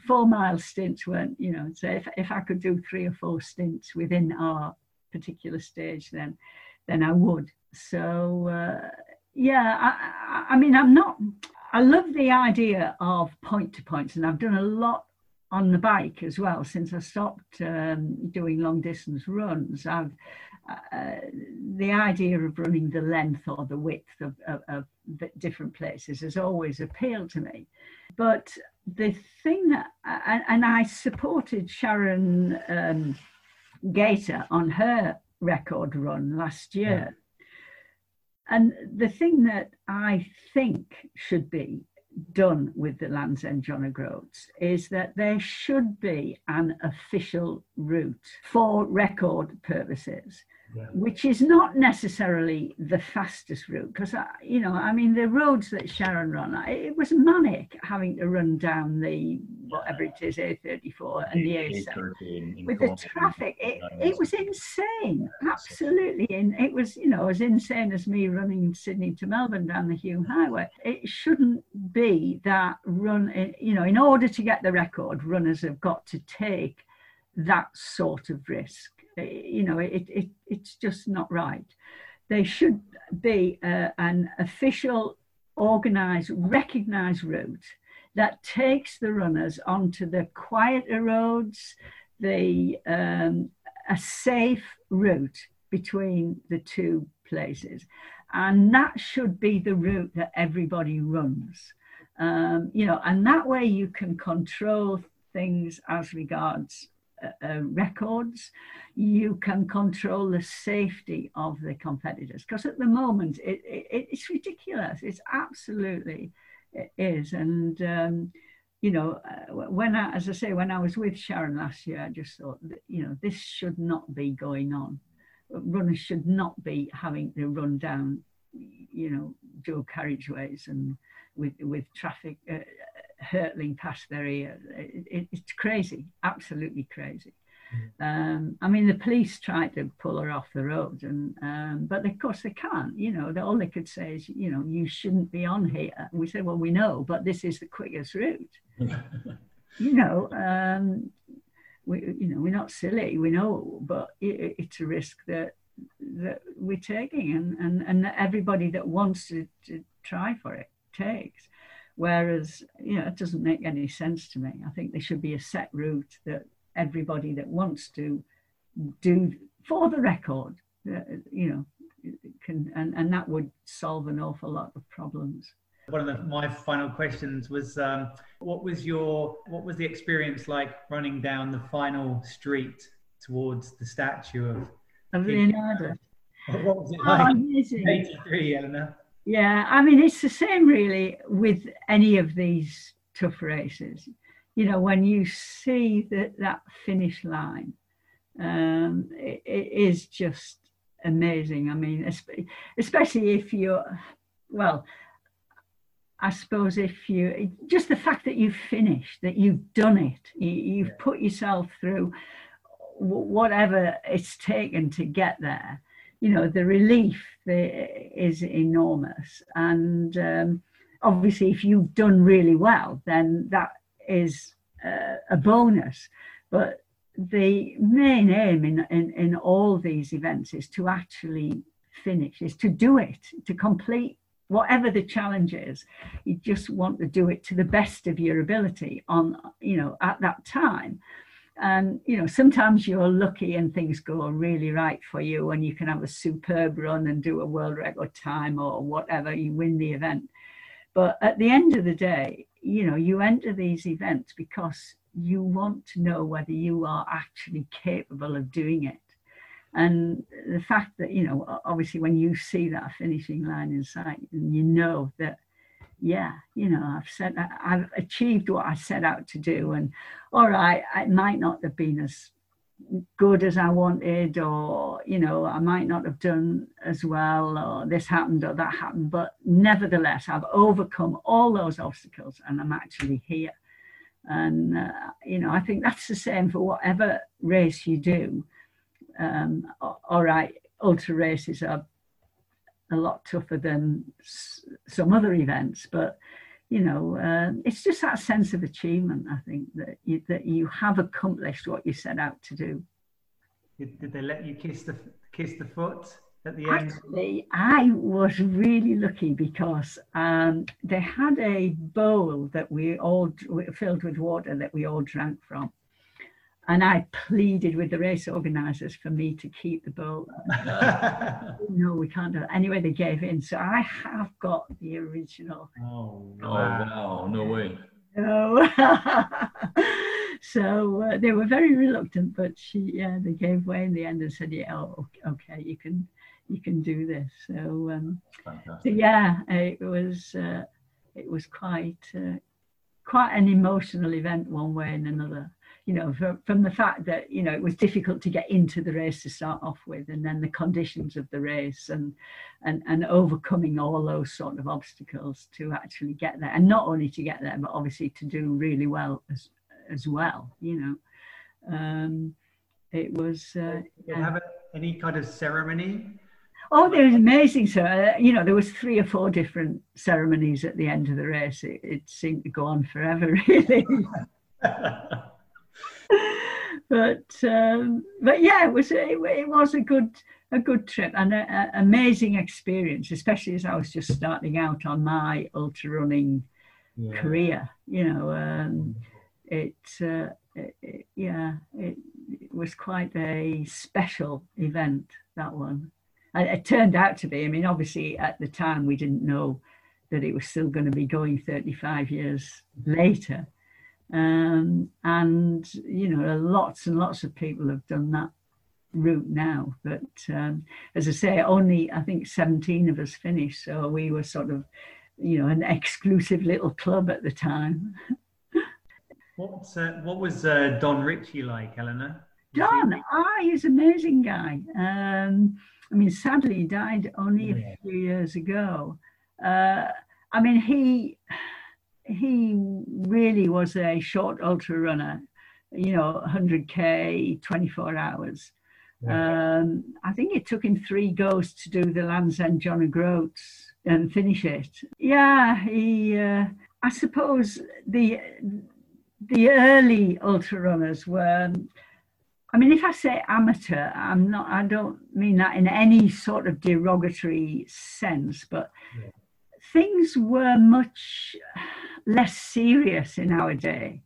Four mile stints weren't, you know. So if if I could do three or four stints within our particular stage, then then I would. So uh, yeah, I, I, I mean, I'm not. I love the idea of point to points, and I've done a lot on the bike as well since I stopped um, doing long distance runs. I've uh, the idea of running the length or the width of, of, of different places has always appealed to me. But the thing that, and, I supported Sharon um, Gayter on her record run last year. And the thing that I think should be done with the Land's End John O'Groats is that there should be an official route for record purposes which is not necessarily the fastest route because you know i mean the roads that sharon ran, it was manic having to run down the whatever it is a34 and the a7 with the traffic it, it was insane absolutely And it was you know as insane as me running sydney to melbourne down the hume highway. It shouldn't be that run you know in order to get the record runners have got to take that sort of risk. You know, it, it, it's just not right. There should be uh, an official, organized, recognized route that takes the runners onto the quieter roads, the um, a safe route between the two places. And that should be the route that everybody runs. Um, you know, and that way you can control things as regards uh, records, you can control the safety of the competitors. Because at the moment, it, it, it's ridiculous. It's absolutely is. And, um, you know, uh, when I, as I say, when I was with Sharon last year, I just thought, that, you know, this should not be going on. Runners should not be having to run down, you know, dual carriageways and with with traffic uh, hurtling past their ear. It, it's crazy, absolutely crazy. Um, I mean, the police tried to pull her off the road, and um, but of course they can't. You know, all they could say is, you know, you shouldn't be on here. And we said, well, we know, but this is the quickest route. you know, um, we, you know, we're not silly. We know, but it, it's a risk that that we're taking, and and and everybody that wants to, to try for it takes. Whereas, you know, it doesn't make any sense to me. I think there should be a set route that everybody that wants to do for the record, uh, you know, can, and, and that would solve an awful lot of problems. One of the, my final questions was, um, what was your, what was the experience like running down the final street towards the statue of, of Leonardo? What was it oh, like? Oh, 83, Eleanor. Yeah, I mean, it's the same really with any of these tough races. You know, when you see that, that finish line, um, it, it is just amazing. I mean, especially if you're, well, I suppose if you, just the fact that you've finished, that you've done it, you, have put yourself through whatever it's taken to get there you know, the relief is enormous. And um, obviously, if you've done really well, then that is uh, a bonus. But the main aim in, in, in all these events is to actually finish, is to do it, to complete whatever the challenge is. You just want to do it to the best of your ability on, you know, at that time and you know sometimes you're lucky and things go really right for you and you can have a superb run and do a world record time or whatever you win the event but at the end of the day you know you enter these events because you want to know whether you are actually capable of doing it. And the fact that you know obviously when you see that finishing line in sight and you know that yeah, you know, I've said I've achieved what I set out to do, and all right, it might not have been as good as I wanted, or you know, I might not have done as well, or this happened or that happened. But nevertheless, I've overcome all those obstacles, and I'm actually here. And uh, you know, I think that's the same for whatever race you do. Um, all right, ultra races are a lot tougher than s- some other events, but you know, uh, it's just that sense of achievement. I think that you, that you have accomplished what you set out to do. Did, they let you kiss the kiss the foot at the end? Actually, I was really lucky because um, they had a bowl that we all filled with water that we all drank from. And I pleaded with the race organisers for me to keep the bowl. no, we can't do it. Anyway, they gave in. So I have got the original. oh, Oh wow, no way. No. so uh, they were very reluctant, but she, yeah, they gave way in the end and said, "Yeah, oh, okay, you can, you can do this." So, um, so yeah, it was, uh, it was quite, uh, quite an emotional event, one way and another. You know, from, from the fact that you know it was difficult to get into the race to start off with, and then the conditions of the race, and and and overcoming all those sort of obstacles to actually get there, and not only to get there, but obviously to do really well as as well. You know, um, it was. Uh, Did you have any kind of ceremony? Oh, there was amazing. So, uh, you know, there was three or four different ceremonies at the end of the race. It, it seemed to go on forever, really. but um, but yeah, it was it, it was a good a good trip and an amazing experience, especially as I was just starting out on my ultra running Yeah. career. You know, um, it, uh, it, it yeah, it, it was quite a special event that one. And it turned out to be. I mean, obviously at the time we didn't know that it was still going to be going 35 years later. Um, and you know, lots and lots of people have done that route now. But um, as I say, only I think 17 of us finished, so we were sort of, you know, an exclusive little club at the time. What uh, what was uh, Don Ritchie like, Eleanor? Don, ah, he's an amazing guy. Um, I mean, sadly, he died only Yeah. a few years ago. Uh, I mean, he he really was a short ultra runner. You know, 100k, 24 hours. Um, I think it took him three goes to do the Land's End John O'Groats and finish it. Yeah, he. Uh, I suppose the the early ultra runners were. I mean, if I say amateur, I'm not. I don't mean that in any sort of derogatory sense, but Yeah. things were much less serious in our day.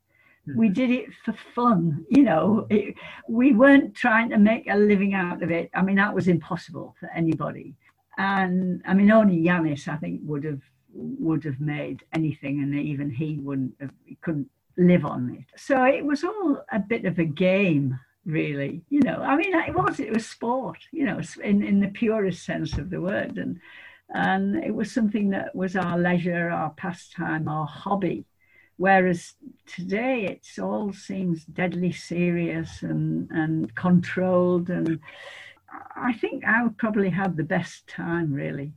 We Mhm. did it for fun, you know. It, we weren't trying to make a living out of it. I mean, that was impossible for anybody. And I mean, only Yanis, I think, would have would have made anything, and even he wouldn't have. He couldn't live on it. So it was all a bit of a game, really. You know, I mean, it was it was sport, you know, in in the purest sense of the word, and and it was something that was our leisure, our pastime, our hobby. Whereas today it all seems deadly serious and, and controlled. And I think I would probably have the best time, really,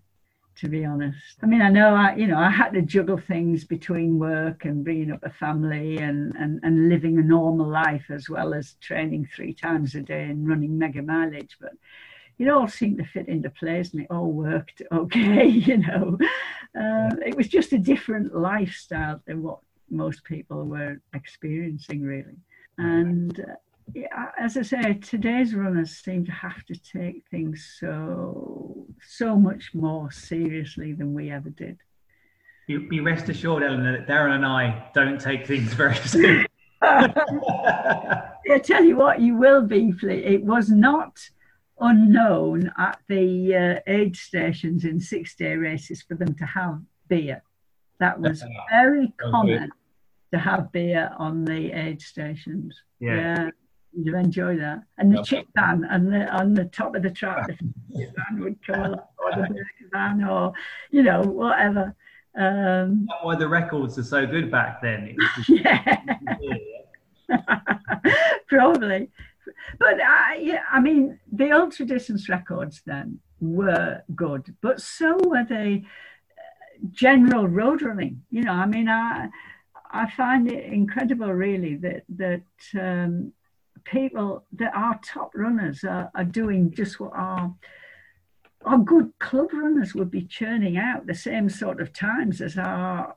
to be honest. I mean, I know I, you know, I had to juggle things between work and bringing up a family and, and, and living a normal life as well as training three times a day and running mega mileage. But it all seemed to fit into place and it all worked okay, you know. Uh, it was just a different lifestyle than what most people were experiencing, really. And uh, yeah, as I say, today's runners seem to have to take things so so much more seriously than we ever did. You, be rest assured, Eleanor, that Darren and I don't take things very seriously. I tell you what, you will be, Fleet. It was not unknown at the uh, aid stations in six day races for them to have beer. That was very common to have beer on the aid stations. yeah. you'd enjoy that. And the chip van and the, on the top of the truck, the chip van would come along, or the burger van, or you know, whatever. Um, That's why the records are so good back then. It was just- yeah. Probably. But I, yeah, I mean, the ultra distance records then were good, but so were the uh, general road running. You know, I mean, I I find it incredible, really, that that um, people that are top runners are, are doing just what our our good club runners would be churning out the same sort of times as our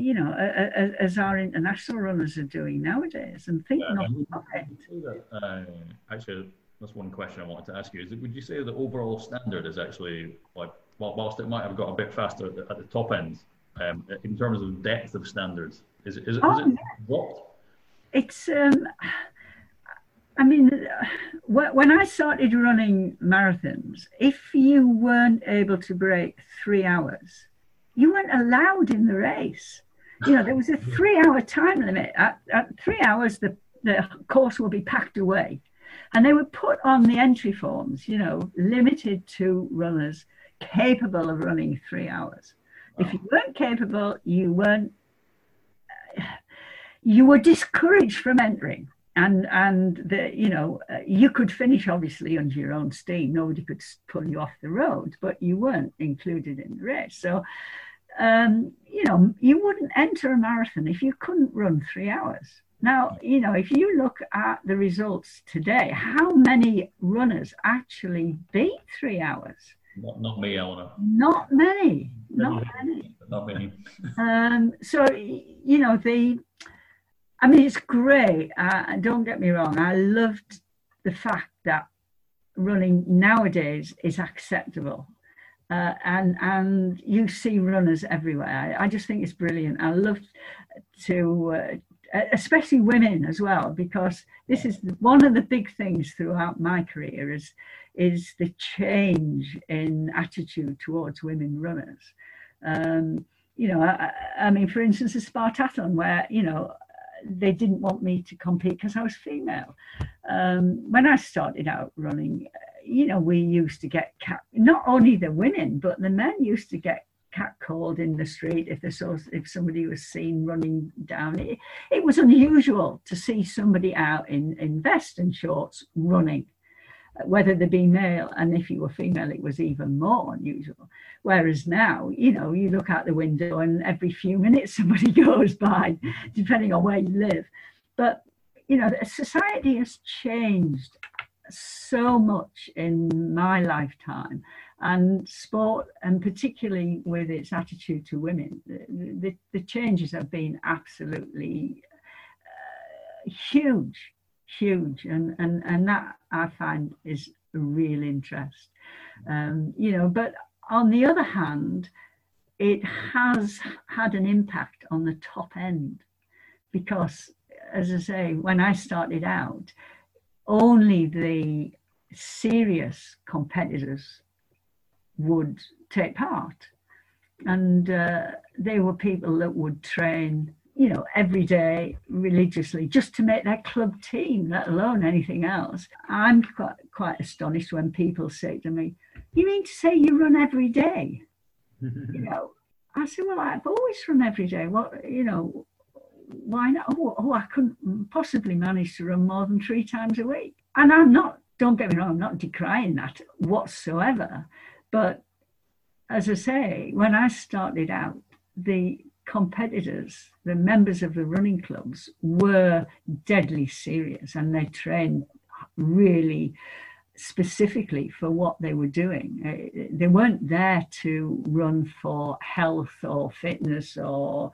you know as, as, our international runners are doing nowadays and think yeah, of it. uh, actually that's one question i wanted to ask you is that would you say the overall standard is actually like whilst it might have got a bit faster at the, at the top end um, in terms of depth of standards is, is, is, oh, is it what it's um I mean, when I started running marathons, if you weren't able to break three hours, you weren't allowed in the race. You know, there was a three hour time limit. At, at three hours, the, the course will be packed away. And they would put on the entry forms, you know, limited to runners capable of running three hours. If you weren't capable, you weren't, you were discouraged from entering and and the you know uh, you could finish obviously under your own steam nobody could pull you off the road but you weren't included in the race so um, you know you wouldn't enter a marathon if you couldn't run three hours now you know if you look at the results today how many runners actually beat three hours not, not me Eleanor. not many not many not many um, so you know the I mean, it's great. Uh, don't get me wrong. I loved the fact that running nowadays is acceptable. Uh, and and you see runners everywhere. I, I, just think it's brilliant. I love to, uh, especially women as well, because this is one of the big things throughout my career is is the change in attitude towards women runners. Um, you know, I, I, mean, for instance, a Spartathlon where you know they didn't want me to compete because I was female. Um, when I started out running, you know, we used to get cat, not only the women, but the men used to get catcalled in the street if they saw if somebody was seen running down. It, it was unusual to see somebody out in, in vest and shorts running whether they be male, and if you were female, it was even more unusual. Whereas now, you know, you look out the window and every few minutes somebody goes by, depending on where you live. But, you know, society has changed so much in my lifetime. And sport, and particularly with its attitude to women, the, the, changes have been absolutely uh, huge huge and and and that i find is a real interest um, you know but on the other hand it has had an impact on the top end because as i say when i started out only the serious competitors would take part and uh, they were people that would train you know, every day religiously just to make their club team, let alone anything else. I'm quite, quite astonished when people say to me, You mean to say you run every day? you know, I said, Well, I've always run every day. What, you know, why not? Oh, oh, I couldn't possibly manage to run more than three times a week. And I'm not, don't get me wrong, I'm not decrying that whatsoever. But as I say, when I started out, the competitors, the members of the running clubs, were deadly serious and they trained really specifically for what they were doing. Uh, they weren't there to run for health or fitness or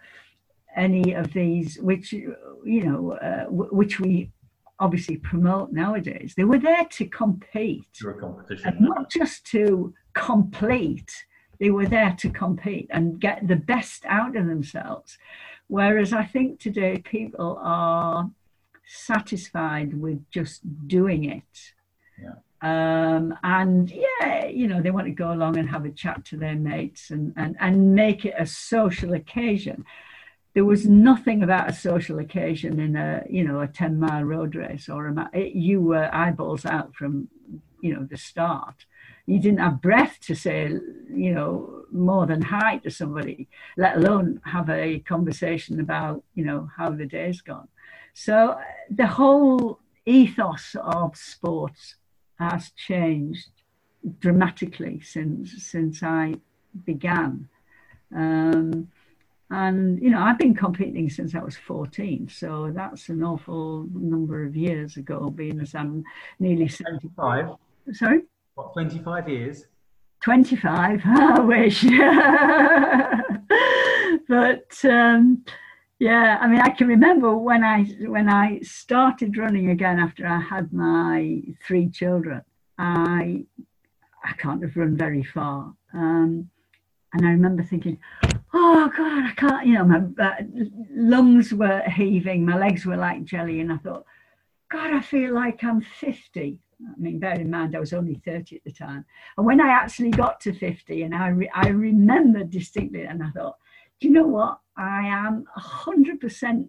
any of these, which, you know, uh, which we obviously promote nowadays. They were there to compete. competition. not just to complete they were there to compete and get the best out of themselves. Whereas I think today people are satisfied with just doing it. Yeah. Um, and yeah, you know, they want to go along and have a chat to their mates and, and, and make it a social occasion. There was nothing about a social occasion in a, you know, a 10 mile road race or a, it, you were eyeballs out from, you know, the start you didn't have breath to say, you know, more than hi to somebody, let alone have a conversation about, you know, how the day's gone. So the whole, ethos of sports has changed dramatically since since I began. Um, and you know, I've been competing since I was 14, so that's an awful number of years ago, being as I'm nearly 75. Sorry? What, 25 years? 25, I wish. but um, yeah, I mean, I can remember when I when I started running again after I had my three children. I I can't have run very far, um, and I remember thinking, "Oh God, I can't." You know, my uh, lungs were heaving, my legs were like jelly, and I thought, "God, I feel like I'm 50." I mean, bear in mind I was only 30 at the time. And when I actually got to 50, and I re- I remember distinctly, and I thought, "Do you know what? I am 100%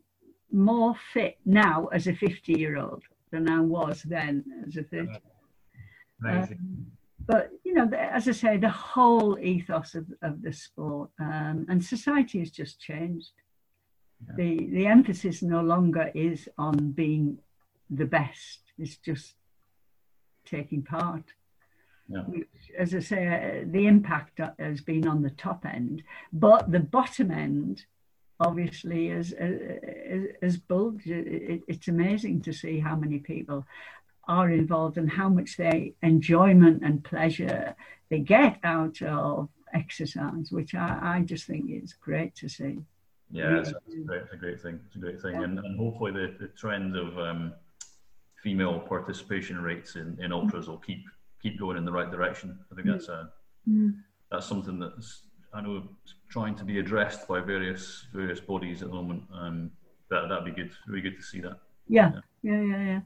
more fit now as a 50 year old than I was then as a 30. Um, but you know, as I say, the whole ethos of, of the sport um, and society has just changed. Yeah. The the emphasis no longer is on being the best; it's just taking part. Yeah. As I say, uh, the impact has been on the top end, but the bottom end obviously has, has bulged. It, it's amazing to see how many people are involved and how much they enjoyment and pleasure they get out of exercise, which I, I just think is great to see. Yeah, it's, it's, great, it's a great thing. It's a great thing, and, and hopefully the, the trend of um, female participation rates in, in ultras will keep keep going in the right direction. I think that's a mm. that's something that's I know trying to be addressed by various various bodies at the moment. Um, that that'd be good. Really good to see that. Yeah, yeah, yeah, yeah.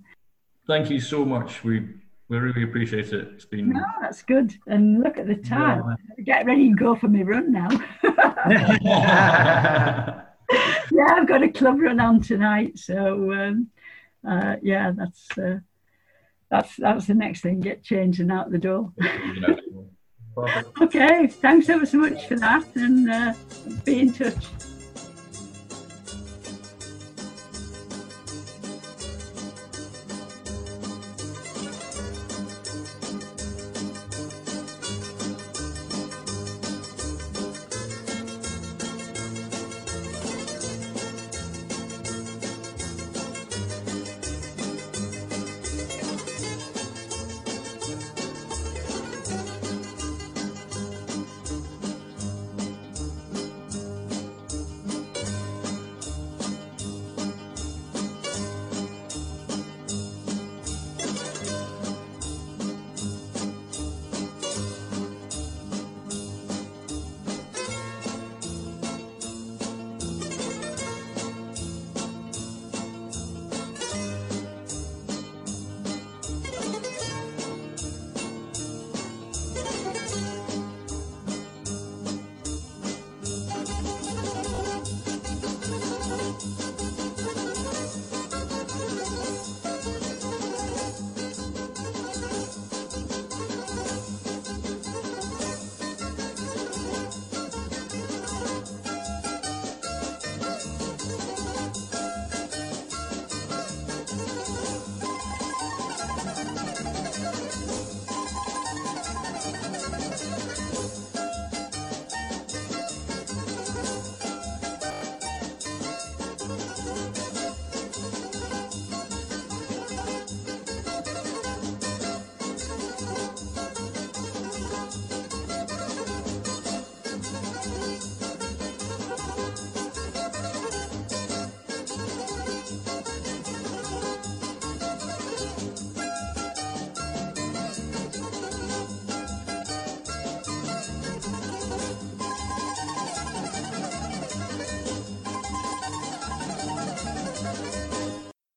Thank you so much. We we really appreciate it. It's been no, that's good. And look at the time. Yeah. Get ready and go for my run now. yeah, I've got a club run on tonight, so um, uh, yeah, that's uh, that's that's the next thing. Get changed and out the door. okay, thanks ever so much for that, and uh, be in touch.